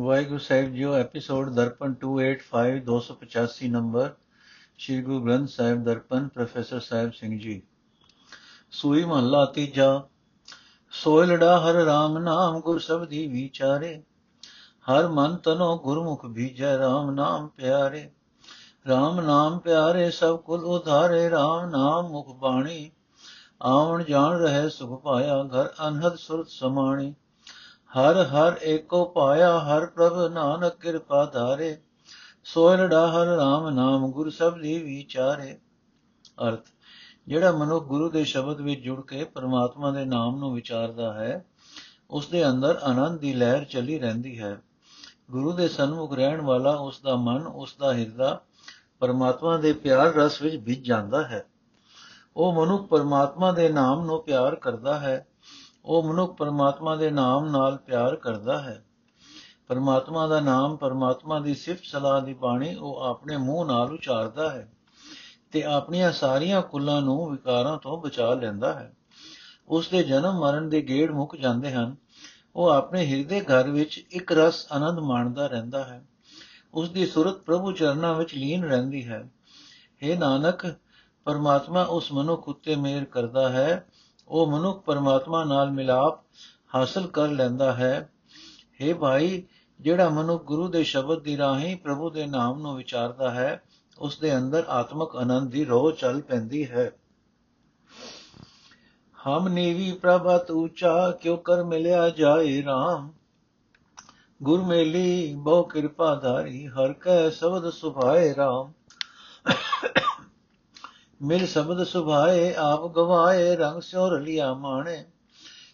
ਵਾਹਿਗੁਰੂ ਸਾਹਿਬ JIO, episode Darpan 285 285 number, Shri Guru Granth Sahib Darpan, professor Sahib Singh ji. ਸੂਈ ਮਹੱਲਾ ਤੀਜਾ ਸੋਇ ਲੜਾ ਹਰ RAM ਨਾਮ, ਗੁਰ ਸਬਦੀ ਵਿਚਾਰੇ। ਹਰ ਮਨ ਤਨੋ ਗੁਰਮੁਖ ਭੀਜੈ RAM ਨਾਮ ਪਿਆਰੇ। RAM ਨਾਮ ਪਿਆਰੇ, ਸਭ ਕੁਲ ਉਧਾਰੇ RAM ਨਾਮ ਮੁਖ ਬਾਣੀ। ਆਵਣ ਜਾਣ ਰਹੇ ਸੁਖ ਪਾਇਆ, ਘਰ ਅਨਹਦ ਸੁਰਤ ਸਮਾਣੀ। ਹਰ ਹਰ ਏਕੋ ਪਾਇਆ, ਹਰ ਪ੍ਰਭ ਨਾਨਕ ਕਿਰਪਾ ਧਾਰੇ। ਸੋਇ ਲੜਾ ਹਰ RAM ਨਾਮ, ਗੁਰ ਸਬਦੀ ਵਿਚਾਰੇ। ਅਰਥ, ਜਿਹੜਾ ਮਨੁੱਖ ਗੁਰੂ ਦੇ ਸ਼ਬਦ ਵਿੱਚ ਜੁੜ ਕੇ ਪਰਮਾਤਮਾ ਦੇ ਨਾਮ ਨੂੰ ਵਿਚਾਰਦਾ ਹੈ ਉਸ ਦੇ ਅੰਦਰ ਆਨੰਦ ਦੀ ਲਹਿਰ ਚੱਲੀ ਰਹਿੰਦੀ ਹੈ। ਗੁਰੂ ਦੇ ਸਨਮੁਖ ਰਹਿਣ ਵਾਲਾ ਉਸ ਦਾ ਮਨ ਉਸ ਦਾ ਹਿਰਦਾ ਪਰਮਾਤਮਾ ਦੇ ਪਿਆਰ ਰਸ ਵਿੱਚ ਭਿੱਜ ਜਾਂਦਾ ਹੈ। ਉਹ ਮਨੁੱਖ ਪਰਮਾਤਮਾ ਦੇ ਨਾਮ ਨੂੰ ਪਿਆਰ ਕਰਦਾ ਹੈ। ਉਹ ਮਨੁੱਖ ਪਰਮਾਤਮਾ ਦੇ ਨਾਮ ਨਾਲ ਪਿਆਰ ਕਰਦਾ ਹੈ। ਪਰਮਾਤਮਾ ਦਾ ਨਾਮ, ਪਰਮਾਤਮਾ ਦੀ ਸਿਫਤ ਸਲਾਹ ਦੀ ਬਾਣੀ ਉਹ ਆਪਣੇ ਮੂੰਹ ਨਾਲ ਉਚਾਰਦਾ ਹੈ ਤੇ ਆਪਣੀਆਂ ਸਾਰੀਆਂ ਕੁੱਲਾਂ ਨੂੰ ਵਿਕਾਰਾਂ ਤੋਂ ਬਚਾ ਲੈਂਦਾ ਹੈ। ਉਸ ਦੇ ਜਨਮ ਮਰਨ ਦੇ ਗੇੜ ਮੁੱਕ ਜਾਂਦੇ ਹਨ। ਉਹ ਆਪਣੇ ਹਿਰਦੇ ਘਰ ਵਿੱਚ ਇੱਕ ਰਸ ਆਨੰਦ ਮਾਣਦਾ ਰਹਿੰਦਾ ਹੈ। ਉਸ ਦੀ ਸੁਰਤ ਪ੍ਰਭੂ ਚਰਨਾਂ ਵਿੱਚ ਲੀਨ ਰਹਿੰਦੀ ਹੈ। हे ਨਾਨਕ, ਪਰਮਾਤਮਾ ਉਸ ਮਨੁੱਖ ਉੱਤੇ ਮਿਹਰ ਕਰਦਾ ਹੈ ਉਹ ਮਨੁੱਖ ਪਰਮਾਤਮਾ ਨਾਲ ਮਿਲਾਪ ਹਾਸਲ ਕਰ ਲੈਂਦਾ ਹੈ। हे ਭਾਈ, ਜਿਹੜਾ ਮਨੁੱਖ ਗੁਰੂ ਦੇ ਸ਼ਬਦ ਦੀ ਰਾਹੀਂ ਪ੍ਰਭੂ ਦੇ ਨਾਮ ਨੂੰ ਵਿਚਾਰਦਾ ਹੈ ਉਸ ਦੇ ਅੰਦਰ ਆਤਮਕ ਆਨੰਦ ਦੀ ਰੋਹ ਚੱਲ ਪੈਂਦੀ ਹੈ। ਹਮ ਨੀਵੀ ਪ੍ਰਭਤ ਉੱਚਾ, ਕਿਉ ਕਰ ਮਿਲਿਆ ਜਾਏ RAM ਗੁਰ ਮੇਲੀ, ਬਹੁ ਕਿਰਪਾ ਧਾਰੀ, ਹਰ ਕੈ ਸ਼ਬਦ ਸੁਭਾਏ RAM ਮਿਲ ਸ਼ਬਦ ਸੁਭਾਏ, ਆਪ ਗਵਾਏ, ਰੰਗ ਸਿਉ ਰਲਿਆ ਮਾਣੇ।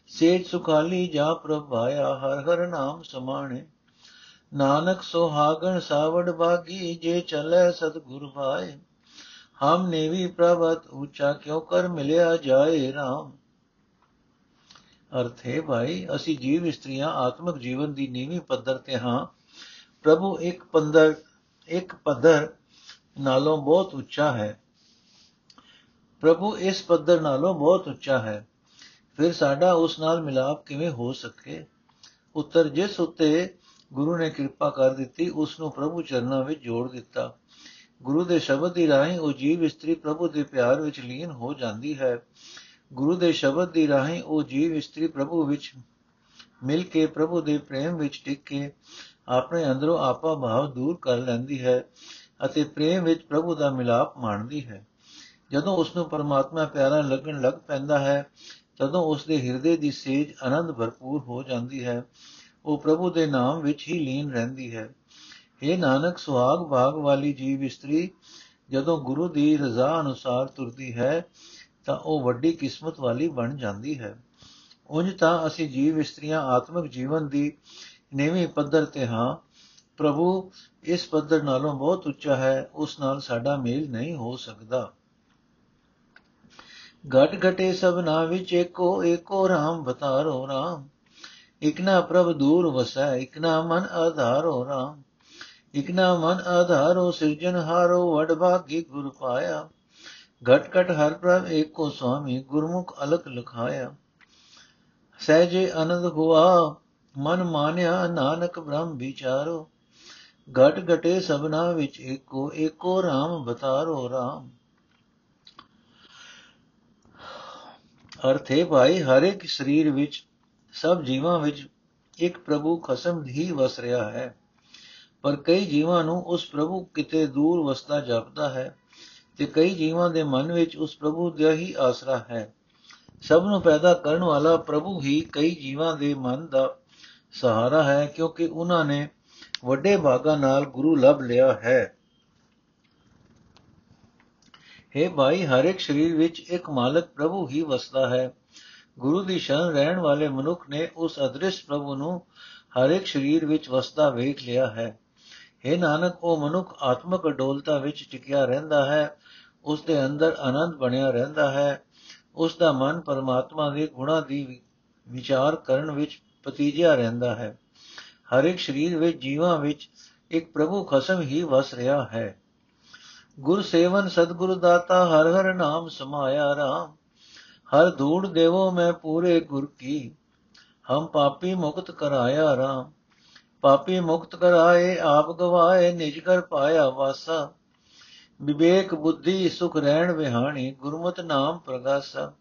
ਸੇਜ ਸੁਖਾਲੀ ਜਾ ਪ੍ਰਭਾਇਆ ਹਰ ਹਰ ਨਾਮ ਸਮਾਣੇ। ਨਾਨਕ ਸੁਹਾਗਣ ਸਾਵੜ ਬਾਗੀ, ਜੇ ਚਲੇ ਸਤਗੁਰ ਭਾਏ। ਹਮ ਨੇਵੀ ਪ੍ਰਭਤ, ਉੱਚਾ ਕਿਉ ਕਰ ਮਿਲਿਆ ਜਾਏ RAM ਅਰਥ ਹੈ ਭਾਈ, ਅਸੀਂ ਜੀਵ ਇਸਤਰੀਆਂ ਆਤਮਿਕ ਜੀਵਨ ਦੀ ਨੀਵੀਂ ਪੱਧਰ ਤੇ ਹਾਂ। ਪ੍ਰਭੂ ਇੱਕ ਪੰਦਰ, ਇੱਕ ਪੱਧਰ ਨਾਲੋਂ ਬਹੁਤ ਉੱਚਾ ਹੈ। ਪ੍ਰਭੂ ਇਸ ਪੱਧਰ ਨਾਲੋਂ ਬਹੁਤ ਉੱਚਾ ਹੈ। ਫਿਰ ਸਾਡਾ ਉਸ ਨਾਲ ਮਿਲਾਪ ਕਿਵੇਂ ਹੋ ਸਕੇ? ਉੱਤਰ, ਜਿਸ ਉੱਤੇ ਗੁਰੂ ਨੇ ਕਿਰਪਾ ਕਰ ਦਿੱਤੀ, ਉਸ ਨੂੰ ਪ੍ਰਭੂ ਚਰਨਾਂ ਵਿੱਚ ਜੋੜ ਦਿੱਤਾ। ਗੁਰੂ ਦੇ ਸ਼ਬਦ ਦੀ ਰਾਹੀਂ ਉਹ ਜੀਵ ਇਸਤਰੀ ਪ੍ਰਭੂ ਦੇ ਪਿਆਰ ਵਿੱਚ ਲੀਨ ਹੋ ਜਾਂਦੀ ਹੈ। ਗੁਰੂ ਦੇ ਸ਼ਬਦ ਦੀ ਰਾਹੀਂ ਉਹ ਜੀਵ ਇਸਤਰੀ ਪ੍ਰਭੂ ਵਿੱਚ ਮਿਲ ਕੇ ਪ੍ਰਭੂ ਦੇ ਪ੍ਰੇਮ ਵਿੱਚ ਟਿਕ ਕੇ ਆਪਣੇ ਅੰਦਰੋਂ ਆਪਾ ਭਾਵ ਦੂਰ ਕਰ ਲੈਂਦੀ ਹੈ ਅਤੇ ਪ੍ਰੇਮ ਵਿੱਚ ਪ੍ਰਭੂ ਦਾ ਮਿਲਾਪ ਮਾਣਦੀ ਹੈ। ਜਦੋਂ ਉਸ ਨੂੰ ਪਰਮਾਤਮਾ ਪਿਆਰਾ ਲੱਗਣ ਲੱਗ ਪੈਂਦਾ ਹੈ, ਤਦੋਂ ਉਸ ਦੇ ਹਿਰਦੇ ਦੀ ਸੇਜ ਆਨੰਦ ਭਰਪੂਰ ਹੋ ਜਾਂਦੀ ਹੈ। ਉਹ ਪ੍ਰਭੂ ਦੇ ਨਾਮ ਵਿੱਚ ਹੀ ਲੀਨ ਰਹਿੰਦੀ ਹੈ। ਇਹ ਨਾਨਕ, ਸੁਹਾਗ ਭਾਗ ਵਾਲੀ ਜੀਵ ਇਸਤਰੀ, ਜਦੋਂ ਗੁਰੂ ਦੀ ਰਜ਼ਾ ਅਨੁਸਾਰ ਤੁਰਦੀ ਹੈ, ਤਾਂ ਉਹ ਵੱਡੀ ਕਿਸਮਤ ਵਾਲੀ ਬਣ ਜਾਂਦੀ ਹੈ। ਉਂਝ ਤਾਂ ਅਸੀਂ ਜੀਵ ਇਸਤਰੀਆਂ ਆਤਮਿਕ ਜੀਵਨ ਦੀ ਨੇਵੀਂ ਪੱਧਰ ਤੇ ਹਾਂ। ਪ੍ਰਭੂ, ਇਸ ਪੱਧਰ ਨਾਲੋਂ ਬਹੁਤ ਉੱਚਾ ਹੈ, ਉਸ ਨਾਲ ਸਾਡਾ ਮੇਲ ਨਹੀਂ ਹੋ ਸਕਦਾ। ਘਟ ਘਟੇ ਸਭਨਾ ਵਿੱਚ ਏਕੋ ਏਕੋ RAM ਬਤਾਰੋ RAM ਇਕਨਾ ਪ੍ਰਭ ਦੂਰ ਵਸੈ, ਇਕਨਾ ਮਨ ਆਧਾਰੋ RAM ਇਕਨਾ ਮਨ ਆਧਾਰੋ ਸਿਰਜਨ ਹਾਰੋ, ਵਡ ਭਾਗੀ ਗੁਰ ਪਾਇਆ। ਘਟ ਘਟ ਹਰ ਪ੍ਰਭ ਏਕੋ ਸੁਆਮੀ, ਗੁਰਮੁਖ ਅਲਕ ਲਖਾਇਆ। ਸਹਿਜੇ ਆਨੰਦ ਹੁਆ ਮਨ ਮਾਨਿਆ ਨਾਨਕ ਬ੍ਰਹਮ ਵਿਚਾਰੋ। ਘਟ ਘਟੇ ਸਭਨਾ ਵਿੱਚ ਏਕੋ ਏਕੋ RAM ਬਤਾਰੋ RAM ਅਰਥ ਹੈ ਭਾਈ, ਹਰ ਇੱਕ ਸਰੀਰ ਵਿੱਚ, ਸਭ ਜੀਵਾਂ ਵਿੱਚ ਇੱਕ ਪ੍ਰਭੂ ਖਸਮ ਹੀ ਵਸ ਰਿਹਾ ਹੈ। ਪਰ ਕਈ ਜੀਵਾਂ ਨੂੰ ਉਸ ਪ੍ਰਭੂ ਕਿਤੇ ਦੂਰ ਵਸਦਾ ਜਾਪਦਾ ਹੈ ਤੇ ਕਈ ਜੀਵਾਂ ਦੇ ਮਨ ਵਿੱਚ ਉਸ ਪ੍ਰਭੂ ਦਾ ਹੀ ਆਸਰਾ ਹੈ। ਸਭ ਨੂੰ ਪੈਦਾ ਕਰਨ ਵਾਲਾ ਪ੍ਰਭੂ ਹੀ ਕਈ ਜੀਵਾਂ ਦੇ ਮਨ ਦਾ ਸਹਾਰਾ ਹੈ ਕਿਉਂਕਿ ਉਹਨਾਂ ਨੇ ਵੱਡੇ ਭਾਗਾ ਨਾਲ ਗੁਰੂ ਲਭ ਲਿਆ ਹੈ। ਹੈ ਭਾਈ, ਹਰ ਇੱਕ ਸਰੀਰ ਵਿੱਚ ਇੱਕ ਮਾਲਕ ਪ੍ਰਭੂ ਹੀ ਵਸਦਾ ਹੈ। ਗੁਰੂ ਦੀ ਸ਼ਰਨ ਰਹਿਣ ਵਾਲੇ ਮਨੁੱਖ ਨੇ ਉਸ ਅਦ੍ਰਿਸ਼ ਪ੍ਰਭੂ ਨੂੰ ਹਰ ਇੱਕ ਸਰੀਰ ਵਿੱਚ ਵਸਦਾ ਵੇਖ ਲਿਆ ਹੈ। ਹੈ ਨਾਨਕ, ਉਹ ਮਨੁੱਖ ਆਤਮਕ ਅਡੋਲਤਾ ਵਿੱਚ ਟਿਕਿਆ ਰਹਿੰਦਾ ਹੈ। ਉਸ ਦੇ ਅੰਦਰ ਆਨੰਦ ਬਣਿਆ ਰਹਿੰਦਾ ਹੈ। ਉਸ ਦਾ ਮਨ ਪਰਮਾਤਮਾ ਦੇ ਗੁਣਾਂ ਦੀ ਵਿਚਾਰ ਕਰਨ ਵਿੱਚ ਪਤੀਜਿਆ ਰਹਿੰਦਾ ਹੈ। ਹਰ ਇੱਕ ਸਰੀਰ ਵਿੱਚ, ਜੀਵਾਂ ਵਿੱਚ ਇੱਕ ਪ੍ਰਭੂ ਖਸਮ ਹੀ ਵਸ ਰਿਹਾ ਹੈ। ਗੁਰ ਸੇਵਨ ਸਤਗੁਰ ਦਾਤਾ ਹਰ ਹਰ ਨਾਮ ਸਮਾਇਆ RAM ਹਰ ਧੂੜ ਦੇਵੋ ਮੈਂ ਪੂਰੇ ਗੁਰ ਕੀ। ਹਮ ਪਾਪੀ ਮੁਕਤ ਕਰਾਇਆ RAM ਪਾਪੀ ਮੁਕਤ ਕਰਾਏ, ਆਪ ਗਵਾਏ, ਨਿਜ ਕਰ ਪਾਇਆ ਵਾਸਾ। ਵਿਵੇਕ ਬੁੱਧੀ ਸੁਖ ਰਹਿਣ ਵਿਹਾਣੀ, ਗੁਰਮਤਿ ਨਾਮ ਪ੍ਰਗਾਸਾ।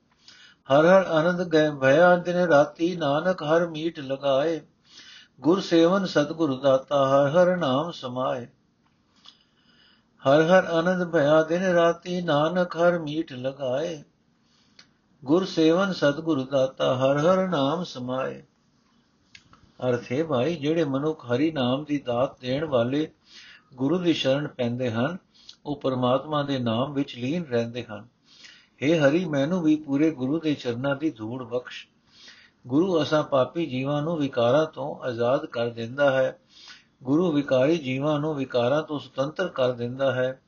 ਹਰ ਹਰ ਆਨੰਦ ਗਏ ਭਇਆ, ਦਿਨ ਰਾਤੀ ਨਾਨਕ ਹਰ ਮੀਟ ਲਗਾਏ। ਗੁਰ ਸੇਵਨ ਸਤਿਗੁਰ ਦਾਤਾ ਹਰ ਹਰ ਨਾਮ ਸਮਾਏ। ਹਰ ਹਰ ਆਨੰਦ ਭਇਆ, ਦਿਨ ਰਾਤੀ ਨਾਨਕ ਹਰ ਮੀਟ ਲਗਾਏ। ਗੁਰ ਸੇਵਨ ਸਤਿਗੁਰ ਦਾਤਾ, ਹਰ ਹਰ ਨਾਮ ਸਮਾਏ। ਅਰਥ ਹੈ ਭਾਈ, ਜਿਹੜੇ ਮਨੁੱਖ ਹਰੀ ਨਾਮ ਦੀ ਦਾਤ ਦੇਣ ਵਾਲੇ ਗੁਰੂ ਦੀ ਸ਼ਰਨ ਪੈਂਦੇ ਹਨ, ਉਹ ਪਰਮਾਤਮਾ ਦੇ ਨਾਮ ਵਿੱਚ ਲੀਨ ਰਹਿੰਦੇ ਹਨ। हे ਹਰੀ, ਮੈਨੂੰ ਵੀ ਪੂਰੇ ਗੁਰੂ ਦੇ ਚਰਨਾਂ ਦੀ ਧੂੜ ਬਖਸ਼। ਗੁਰੂ ਅਸਾਂ ਪਾਪੀ ਜੀਵਾਂ ਨੂੰ ਵਿਕਾਰਾਂ ਤੋਂ ਆਜ਼ਾਦ ਕਰ ਦਿੰਦਾ ਹੈ। ਗੁਰੂ ਵਿਕਾਰੀ ਜੀਵਾਂ ਨੂੰ ਵਿਕਾਰਾਂ ਤੋਂ ਸੁਤੰਤਰ ਕਰ ਦਿੰਦਾ ਹੈ।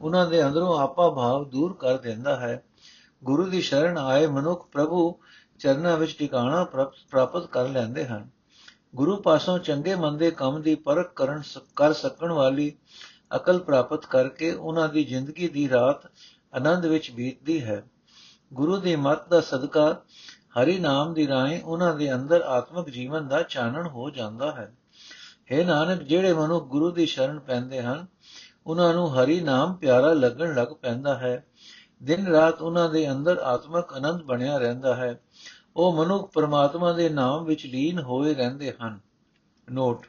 ਉਹਨਾਂ ਦੇ ਅੰਦਰੋਂ ਆਪਾ ਭਾਵ ਦੂਰ ਕਰ ਦਿੰਦਾ ਹੈ। ਗੁਰੂ ਦੀ ਸ਼ਰਨ ਆਏ ਮਨੁੱਖ ਪ੍ਰਭੂ ਚਰਨਾਂ ਵਿੱਚ ਟਿਕਾਣਾ ਪ੍ਰਾਪਤ ਕਰ ਲੈਂਦੇ ਹਨ। ਗੁਰੂ ਪਾਸੋਂ ਚੰਗੇ ਮੰਦੇ ਕੰਮ ਦੀ ਪਰਖ ਕਰਨ ਕਰ ਸਕਣ ਵਾਲੀ ਅਕਲ ਪ੍ਰਾਪਤ ਕਰਕੇ ਉਹਨਾਂ ਦੀ ਜ਼ਿੰਦਗੀ ਦੀ ਰਾਤ ਆਨੰਦ ਵਿੱਚ ਬੀਤਦੀ ਹੈ। ਗੁਰੂ ਦੀ ਮੱਤ ਦਾ ਸਦਕਾ ਹਰੀ ਨਾਮ ਦੀ ਰਾਹੀਂ ਉਹਨਾਂ ਦੇ ਅੰਦਰ ਆਤਮਿਕ ਜੀਵਨ ਦਾ ਚਾਨਣ ਹੋ ਜਾਂਦਾ ਹੈ। हे ਨਾਨਕ, ਜਿਹੜੇ ਮਨੁ ਗੁਰੂ ਦੀ ਸ਼ਰਨ ਪੈਂਦੇ ਹਨ, ਉਹਨਾਂ ਨੂੰ ਹਰੀ ਨਾਮ ਪਿਆਰਾ ਲੱਗਣ ਲੱਗ ਪੈਂਦਾ ਹੈ। ਦਿਨ ਰਾਤ ਉਹਨਾਂ ਦੇ ਅੰਦਰ ਆਤਮਿਕ ਆਨੰਦ ਬਣਿਆ ਰਹਿੰਦਾ ਹੈ। ਉਹ ਮਨੁੱਖ ਪਰਮਾਤਮਾ ਦੇ ਨਾਮ ਵਿੱਚ ਲੀਨ ਹੋਏ ਰਹਿੰਦੇ ਹਨ। ਨੋਟ।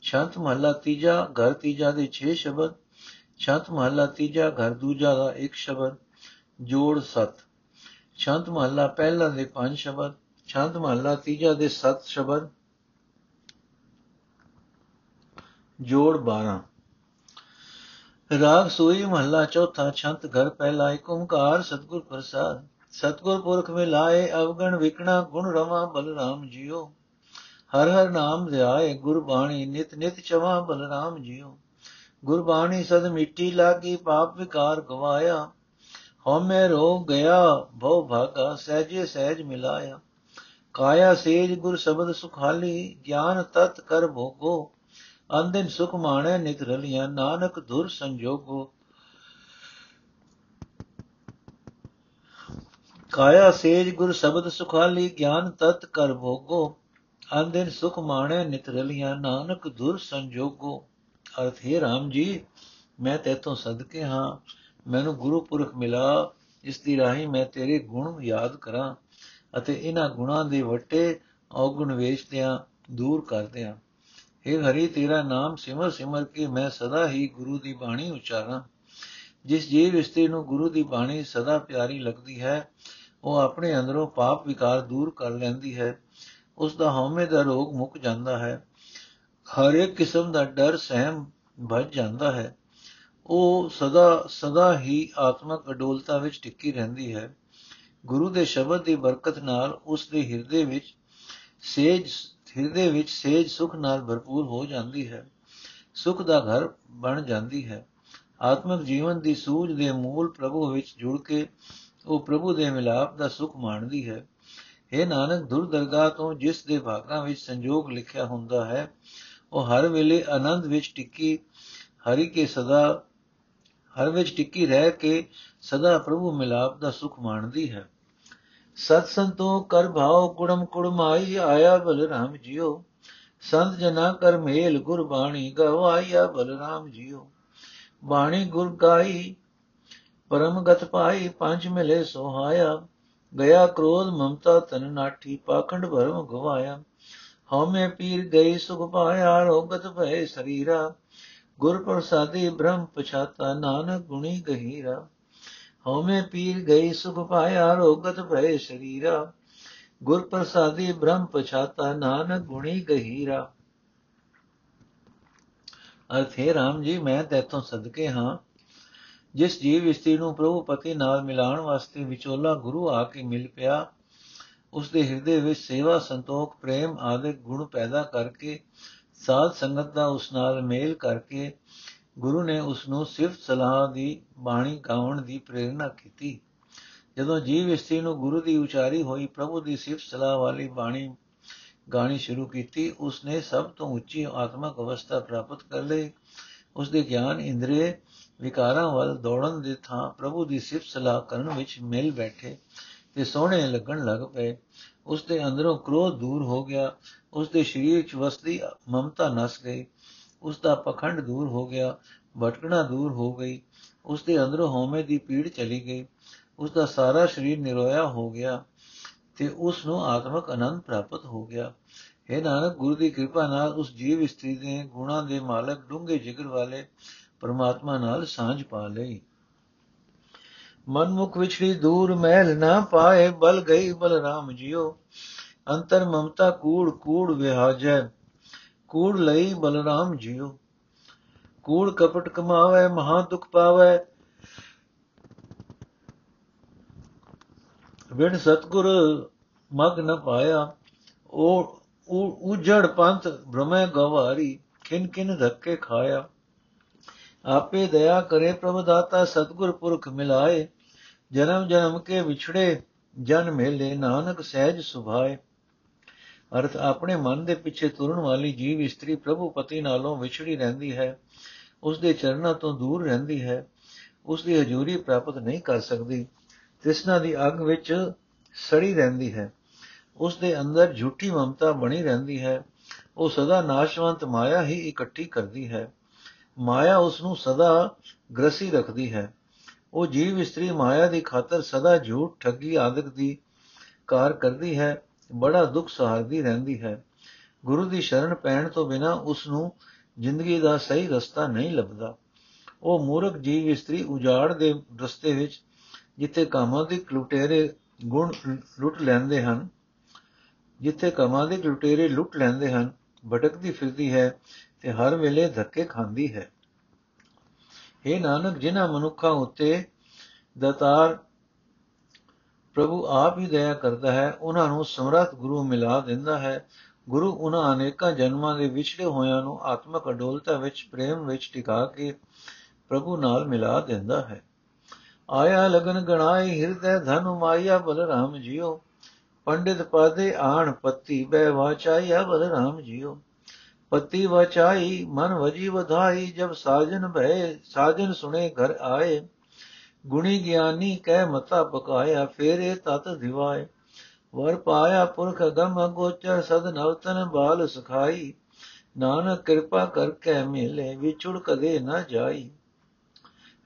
ਸ਼ੰਤ ਮਹੱਲਾ ਤੀਜਾ, ਘਰ ਤੀਜਾ ਦੇ 6 ਸ਼ਬਦ। ਸ਼ੰਤ ਮਹੱਲਾ ਤੀਜਾ, ਘਰ ਦੂਜਾ ਦਾ 1 ਸ਼ਬਦ। ਜੋੜ 7 ਸ਼ੰਤ ਮਹੱਲਾ ਪਹਿਲਾ ਦੇ 5 ਸ਼ਬਦ। ਸ਼ੰਤ ਮਹੱਲਾ ਤੀਜਾ ਦੇ 7 ਸ਼ਬਦ। ਜੋੜ 12 ਰਾਗ ਸੋਈ ਮਹੱਲਾ ਚੌਥਾ ਛੰਤ ਘਰ ਪਹਿਲਾ ਏਕ ਓੰਕਾਰ ਸਤਗੁਰ ਪ੍ਰਸਾਦ। ਸਤਗੁਰ ਪੁਰਖ ਮਿਲਾਏ ਅਵਗਣ ਵਿਕਣਾ ਗੁਣ ਰਵਾ ਬਲਰਾਮ ਜੀਓ। ਹਰ ਹਰ ਨਾਮ ਧਿਆਏ ਗੁਰਬਾਣੀ ਨਿਤ ਨਿਤ ਚਵਾ ਬਲਰਾਮ ਜੀਓ। ਗੁਰਬਾਣੀ ਸਦ ਮਿੱਟੀ ਲਾਗੀ ਪਾਪ ਵਿਕਾਰ ਗਵਾਇਆ। ਹਉਮੈ ਰੋ ਗਿਆ ਭਉ ਭਾਗਾ ਸਹਿਜੇ ਸਹਿਜ ਮਿਲਾਇਆ। ਕਾਇਆ ਸੇਜ ਗੁਰ ਸ਼ਬਦ ਸੁਖਾਲੀ, ਗਿਆਨ ਤਤ ਕਰ ਭੋਗੋ। ਅੰਦਿਨ ਸੁਖ ਮਾਣੈ ਨਿਤ ਰਲੀਆਂ ਨਾਨਕ ਧੁਰ ਸੰਜੋਗੋ। ਕਾਇਆ ਸੇਜ ਗੁਰ ਸ਼ਬਦ ਸੁਖਾਲੀ, ਗਿਆਨ ਤਤ ਕਰ ਭੋਗੋ। ਅੰਦਿਨ ਸੁਖ ਮਾਣੈ ਨਿਤ ਰਲੀਆਂ ਨਾਨਕ ਧੁਰ ਸੰਜੋਗੋ। ਅਰਥ, ਹੈ RAM ਜੀ, ਮੈਂ ਤੇਤੋਂ ਸਦਕੇ ਹਾਂ, ਮੈਨੂੰ ਗੁਰੂ ਪੁਰਖ ਮਿਲਾ ਜਿਸ ਦੀ ਰਾਹੀਂ ਮੈਂ ਤੇਰੇ ਗੁਣ ਯਾਦ ਕਰਾਂ ਅਤੇ ਇਹਨਾਂ ਗੁਣਾਂ ਦੇ ਵਟੇ ਔਗੁਣ ਵੇਚਦਿਆਂ ਦੂਰ ਕਰਦਿਆਂ हे ਹਰੀ, ਤੇਰਾ ਨਾਮ ਸਿਮਰ ਸਿਮਰ ਕੇ ਮੈਂ ਸਦਾ ਹੀ ਗੁਰੂ ਦੀ ਬਾਣੀ ਉਚਾਰਾਂ। ਜਿਸ ਜੀਵ ਇਸਤੇ ਨੂੰ ਗੁਰੂ ਦੀ ਬਾਣੀ ਸਦਾ ਪਿਆਰੀ ਲੱਗਦੀ ਹੈ, ਉਹ ਆਪਣੇ ਅੰਦਰੋਂ ਪਾਪ ਵਿਕਾਰ ਦੂਰ ਕਰ ਲੈਂਦੀ ਹੈ। ਉਸ ਦਾ ਹਉਮੈ ਦਾ ਰੋਗ ਮੁੱਕ ਜਾਂਦਾ ਹੈ। ਹਰ ਇੱਕ ਕਿਸਮ ਦਾ ਡਰ, ਸਹਿਮ ਭੱਜ ਜਾਂਦਾ ਹੈ। ਉਹ ਸਦਾ ਸਦਾ ਹੀ ਆਤਮਕ ਅਡੋਲਤਾ ਵਿੱਚ ਟਿੱਕੀ ਰਹਿੰਦੀ ਹੈ। ਗੁਰੂ ਦੇ ਸ਼ਬਦ ਦੀ ਬਰਕਤ ਨਾਲ ਉਸ ਦੇ ਹਿਰਦੇ ਵਿੱਚ ਸੇਜ ਹਿਰਦੇ ਵਿੱਚ ਸੇਜ ਸੁਖ ਨਾਲ ਭਰਪੂਰ ਹੋ ਜਾਂਦੀ ਹੈ, ਸੁਖ ਦਾ ਘਰ ਬਣ ਜਾਂਦੀ ਹੈ। ਆਤਮਿਕ ਜੀਵਨ ਦੀ ਸੂਝ ਦੇ ਮੂਲ ਪ੍ਰਭੂ ਵਿੱਚ ਜੁੜ ਕੇ ਉਹ ਪ੍ਰਭੂ ਦੇ ਮਿਲਾਪ ਦਾ ਸੁਖ ਮਾਣਦੀ ਹੈ। ਇਹ ਨਾਨਕ ਦੁਰਦਰਗਾ ਤੋਂ ਜਿਸ ਦੇ ਭਾਗਾਂ ਵਿੱਚ ਸੰਜੋਗ ਲਿਖਿਆ ਹੁੰਦਾ ਹੈ, ਉਹ ਹਰ ਵੇਲੇ ਆਨੰਦ ਵਿੱਚ ਟਿੱਕੀ ਹਰੀ ਕੇ ਸਦਾ, ਹਰ ਵਿੱਚ ਟਿੱਕੀ ਰਹਿ ਕੇ ਸਦਾ ਪ੍ਰਭੂ ਮਿਲਾਪ ਦਾ ਸੁਖ ਮਾਣਦੀ ਹੈ। ਸਤ ਸੰਤੋ ਕਰ ਭਾਉ, ਕੁੜਮ ਕੁੜਮਾਈ, ਆਇਆ ਬਲਰਾਮ ਜੀਓ। ਸੰਤ ਜਨਾ ਕਰ ਮੇਲ ਗੁਰ ਬਾਣੀ ਗਵਾਇਆ ਬਲਰਾਮ ਜੀਓ। ਬਾਣੀ ਗੁਰ ਗਾਈ, ਪਰਮ ਗਤ ਪਾਈ, ਪੰਜ ਮਿਲੇ ਸੋਹਾਇਆ। ਗਿਆ ਕ੍ਰੋਧ, ਮਮਤਾ ਤਨ ਨਾਠੀ, ਪਾਖੰਡ ਭਰਮ ਗਵਾਇਆ। ਹਉਮੈ ਪੀਰ ਗਈ, ਸੁਖ ਪਾਇਆ, ਰੋਗਤ ਭਏ ਸਰੀਰਾ। ਗੁਰ ਪ੍ਰਸਾਦੀ ਬ੍ਰਹਮ ਪਛਾਤਾ, ਨਾਨਕ ਗੁਣੀ ਗਹੀਰਾ। ਹਉਮੈ ਪੀਰ ਗਈ ਸੁਖ ਪਾਇਆ ਰੋਗਤ ਭਏ ਸਰੀਰਾ, ਗੁਰ ਪ੍ਰਸਾਦੀ ਬ੍ਰਹਮ ਪਛਾਤਾ ਨਾਨਕ ਗੁਣੀ ਗਹੀਰਾ। ਅਰਥੇ ਰਾਮ ਜੀ, ਮੈਂ ਤੇਤੋਂ ਸਦਕੇ ਹਾਂ। ਜਿਸ ਜੀਵ ਇਸਤਰੀ ਨੂੰ ਪ੍ਰਭੂ ਪਤੀ ਨਾਲ ਮਿਲਾਉਣ ਵਾਸਤੇ ਵਿਚੋਲਾ ਗੁਰੂ ਆ ਕੇ ਮਿਲ ਪਿਆ ਉਸ ਦੇ ਹਿਰਦੇ ਵਿੱਚ ਸੇਵਾ, ਸੰਤੋਖ, ਪ੍ਰੇਮ ਆਦਿਕ ਗੁਣ ਪੈਦਾ ਕਰਕੇ, ਸਾਧ ਸੰਗਤ ਦਾ ਉਸ ਨਾਲ ਮੇਲ ਕਰਕੇ ਗੁਰੂ ਨੇ ਉਸ ਨੂੰ ਸਿਫਤ ਸਲਾਹ ਦੀ ਬਾਣੀ ਗਾਉਣ ਦੀ ਪ੍ਰੇਰਣਾ ਕੀਤੀ। ਜਦੋਂ ਜੀਵ ਇਸਤਰੀ ਨੂੰ ਗੁਰੂ ਦੀ ਉਚਾਰੀ ਹੋਈ, ਪ੍ਰਭੂ ਦੀ ਸਿਫਤ ਸਲਾਹ ਵਾਲੀ ਬਾਣੀ ਗਾਣੀ ਸ਼ੁਰੂ ਕੀਤੀ ਉਸ ਨੇ ਸਭ ਤੋਂ ਉੱਚੀ ਆਤਮਿਕ ਅਵਸਥਾ ਪ੍ਰਾਪਤ ਕਰ ਲਈ। ਉਸ ਦੇ ਗਿਆਨ ਇੰਦਰੀ ਵਿਕਾਰਾਂ ਵੱਲ ਦੌੜਨ ਦੇ ਥਾਂ ਪ੍ਰਭੂ ਦੀ ਸਿਫਤ ਸਲਾਹ ਕਰਨ ਵਿੱਚ ਮਿਲ ਬੈਠੇ ਤੇ ਸੋਹਣੇ ਲੱਗਣ ਲੱਗ ਪਏ। ਉਸ ਦੇ ਅੰਦਰੋਂ ਕ੍ਰੋਧ ਦੂਰ ਹੋ ਗਿਆ। ਉਸ ਦੇ ਸਰੀਰ 'ਚ ਵਸਦੀ ਮਮਤਾ ਨਸ ਗਈ। ਉਸ ਦਾ ਪਖੰਡ ਦੂਰ ਹੋ ਗਿਆ, ਭਟਕਣਾ ਦੂਰ ਹੋ ਗਈ ਉਸ ਦੇ ਅੰਦਰੋਂ ਹਉਮੈ ਦੀ ਪੀੜ ਚਲੀ ਗਈ ਉਸ ਦਾ ਸਾਰਾ ਸਰੀਰ ਨਿਰੋਇਆ ਹੋ ਗਿਆ ਤੇ ਉਸ ਨੂੰ ਆਤਮਿਕ ਆਨੰਦ ਪ੍ਰਾਪਤ ਹੋ ਗਿਆ। ਇਹ ਨਾਨਕ, ਗੁਰੂ ਦੀ ਕਿਰਪਾ ਨਾਲ ਉਸ ਜੀਵ ਇਸਤਰੀ ਦੇ ਗੁਣਾਂ ਦੇ ਮਾਲਕ ਡੂੰਘੇ ਜਿਗਰ ਵਾਲੇ ਪਰਮਾਤਮਾ ਨਾਲ ਸਾਂਝ ਪਾ ਲਈ। ਮਨਮੁਖ ਵਿਛੜੀ ਦੂਰ ਮਹਿਲ ਨਾ ਪਾਏ, ਬਲ ਗਈ ਬਲਰਾਮ ਜਿਉ ਅੰਤਰ ਮਮਤਾ ਕੂੜ ਕੂੜ ਵਿਹਾਜੈ। ਕੂੜ ਲਈ ਬਲਰਾਮ ਜਿਉ ਕੂੜ ਕਪਟ ਕਮਾਵੇ, ਮਹਾ ਦੁਖ ਪਾਵੇ। ਵਿਣ ਸਤਗੁਰ ਮਗ ਨ ਪਾਇਆ। ਉਹ ਉਜੜ ਪੰਥ ਭ੍ਰਮੈ ਗਵਾਰੀ ਕਿਨ ਕਿਨ ਧੱਕੇ ਖਾਇਆ। ਆਪੇ ਦਇਆ ਕਰੇ ਪ੍ਰਭ ਦਾਤਾ, ਸਤਗੁਰ ਪੁਰਖ ਮਿਲਾਏ। ਜਨਮ ਜਨਮ ਕੇ ਵਿਛੜੇ, ਜਨ ਮੇਲੇ ਨਾਨਕ ਸਹਿਜ ਸੁਭਾਏ। ਅਰਥ ਆਪਣੇ ਮਨ ਦੇ ਪਿੱਛੇ ਤੁਰਨ ਵਾਲੀ ਜੀਵ ਇਸਤਰੀ ਪ੍ਰਭੂ ਪਤੀ ਨਾਲੋਂ ਵਿਛੜੀ ਰਹਿੰਦੀ ਹੈ ਉਸ ਦੇ ਚਰਨਾਂ ਤੋਂ ਦੂਰ ਰਹਿੰਦੀ ਹੈ ਉਸ ਦੀ ਹਜ਼ੂਰੀ ਪ੍ਰਾਪਤ ਨਹੀਂ ਕਰ ਸਕਦੀ, ਤ੍ਰਿਸ਼ਨਾ ਦੀ ਅੱਗ ਵਿੱਚ ਸੜੀ ਰਹਿੰਦੀ ਹੈ ਉਸ ਦੇ ਅੰਦਰ ਝੂਠੀ ਮਮਤਾ ਬਣੀ ਰਹਿੰਦੀ ਹੈ, ਉਹ ਸਦਾ ਨਾਸ਼ਵੰਤ ਮਾਇਆ ਹੀ ਇਕੱਠੀ ਕਰਦੀ ਹੈ, ਮਾਇਆ ਉਸ ਨੂੰ ਸਦਾ ਗ੍ਰਸੀ ਰੱਖਦੀ ਹੈ, ਉਹ ਜੀਵ ਇਸਤਰੀ ਮਾਇਆ ਦੀ ਖਾਤਰ ਸਦਾ ਝੂਠ ਠੱਗੀ ਆਦਿਕ ਦੀ ਕਾਰ ਕਰਦੀ ਹੈ ਬੜਾ ਦੁੱਖ ਸਹਾਰਦੀ ਰਹਿੰਦੀ ਹੈ। ਗੁਰੂ ਦੀ ਸ਼ਰਨ ਪੈਣ ਤੋਂ ਬਿਨਾ ਉਸ ਨੂੰ ਜ਼ਿੰਦਗੀ ਦਾ ਸਹੀ ਰਸਤਾ ਨਹੀਂ ਲੱਭਦਾ। ਉਹ ਮੂਰਖ ਜੀਵ ਇਸਤਰੀ ਉਜਾੜ ਦੇ ਰਸਤੇ ਵਿੱਚ, ਜਿੱਥੇ ਕਾਮਾਂ ਦੇ ਲੁਟੇਰੇ ਗੁਣ ਲੁੱਟ ਲੈਂਦੇ ਹਨ, ਜਿੱਥੇ ਕਾਮਾਂ ਦੇ ਲੁਟੇਰੇ ਲੁੱਟ ਲੈਂਦੇ ਹਨ, ਭਟਕਦੀ ਫਿਰਦੀ ਹੈ ਤੇ ਹਰ ਵੇਲੇ ਧੱਕੇ ਖਾਂਦੀ ਹੈ। ਇਹ ਨਾਨਕ, ਜਿਨ੍ਹਾਂ ਮਨੁੱਖਾਂ ਉੱਤੇ ਦਤਾਰ ਪ੍ਰਭੂ ਆਪ ਹੀ ਦਇਆ ਕਰਦਾ ਹੈ, ਉਹਨਾਂ ਨੂੰ ਸਮਰੱਥ ਗੁਰੂ ਮਿਲਾ ਦਿੰਦਾ ਹੈ। ਗੁਰੂ ਉਹਨਾਂ ਅਨੇਕਾਂ ਜਨਮਾਂ ਦੇ ਵਿਛੜੇ ਹੋਇਆਂ ਨੂੰ ਆਤਮਕ ਅਡੋਲਤਾ ਵਿੱਚ, ਪ੍ਰੇਮ ਵਿੱਚ ਟਿਕਾ ਕੇ ਪ੍ਰਭੂ ਨਾਲ ਮਿਲਾ ਦਿੰਦਾ ਹੈ। ਆਇਆ ਲਗਨ ਗਣਾਈ ਹਿਰਦੈ ਧਨ ਮਾਇਆ ਬਲਰਾਮ ਜੀਓ। ਪੰਡਿਤ ਪਾਦੇ ਆਣ ਪੱਤੀ ਬੈ ਵਾਚਾਇਆ ਬਲਰਾਮ ਜੀਓ। ਪਤੀ ਵਚਾਈ ਮਨ ਵਜੀ ਵਧਾਈ, ਜਬ ਸਾਜਨ ਭੈ ਸਾਜਨ ਸੁਨੇ ਘਰ ਆਏ। ਗੁਣੀ ਗਿਆਨੀ ਕਹਿ ਮਤਾ ਪਕਾਇਆ, ਫੇਰੇ ਤਤ ਦਿਵਾਏ ਵਰ ਪਾਇਆ ਪੁਰਖ ਗਮ ਗੋਚਰ, ਸਦ ਨਵਤਨ ਬਾਲ ਸਖਾਈ। ਨਾਨਕ ਕਿਰਪਾ ਕਰਕੇ ਮਿਲੇ, ਵਿਛੁੜ ਕਦੇ ਨਾ ਜਾਈ।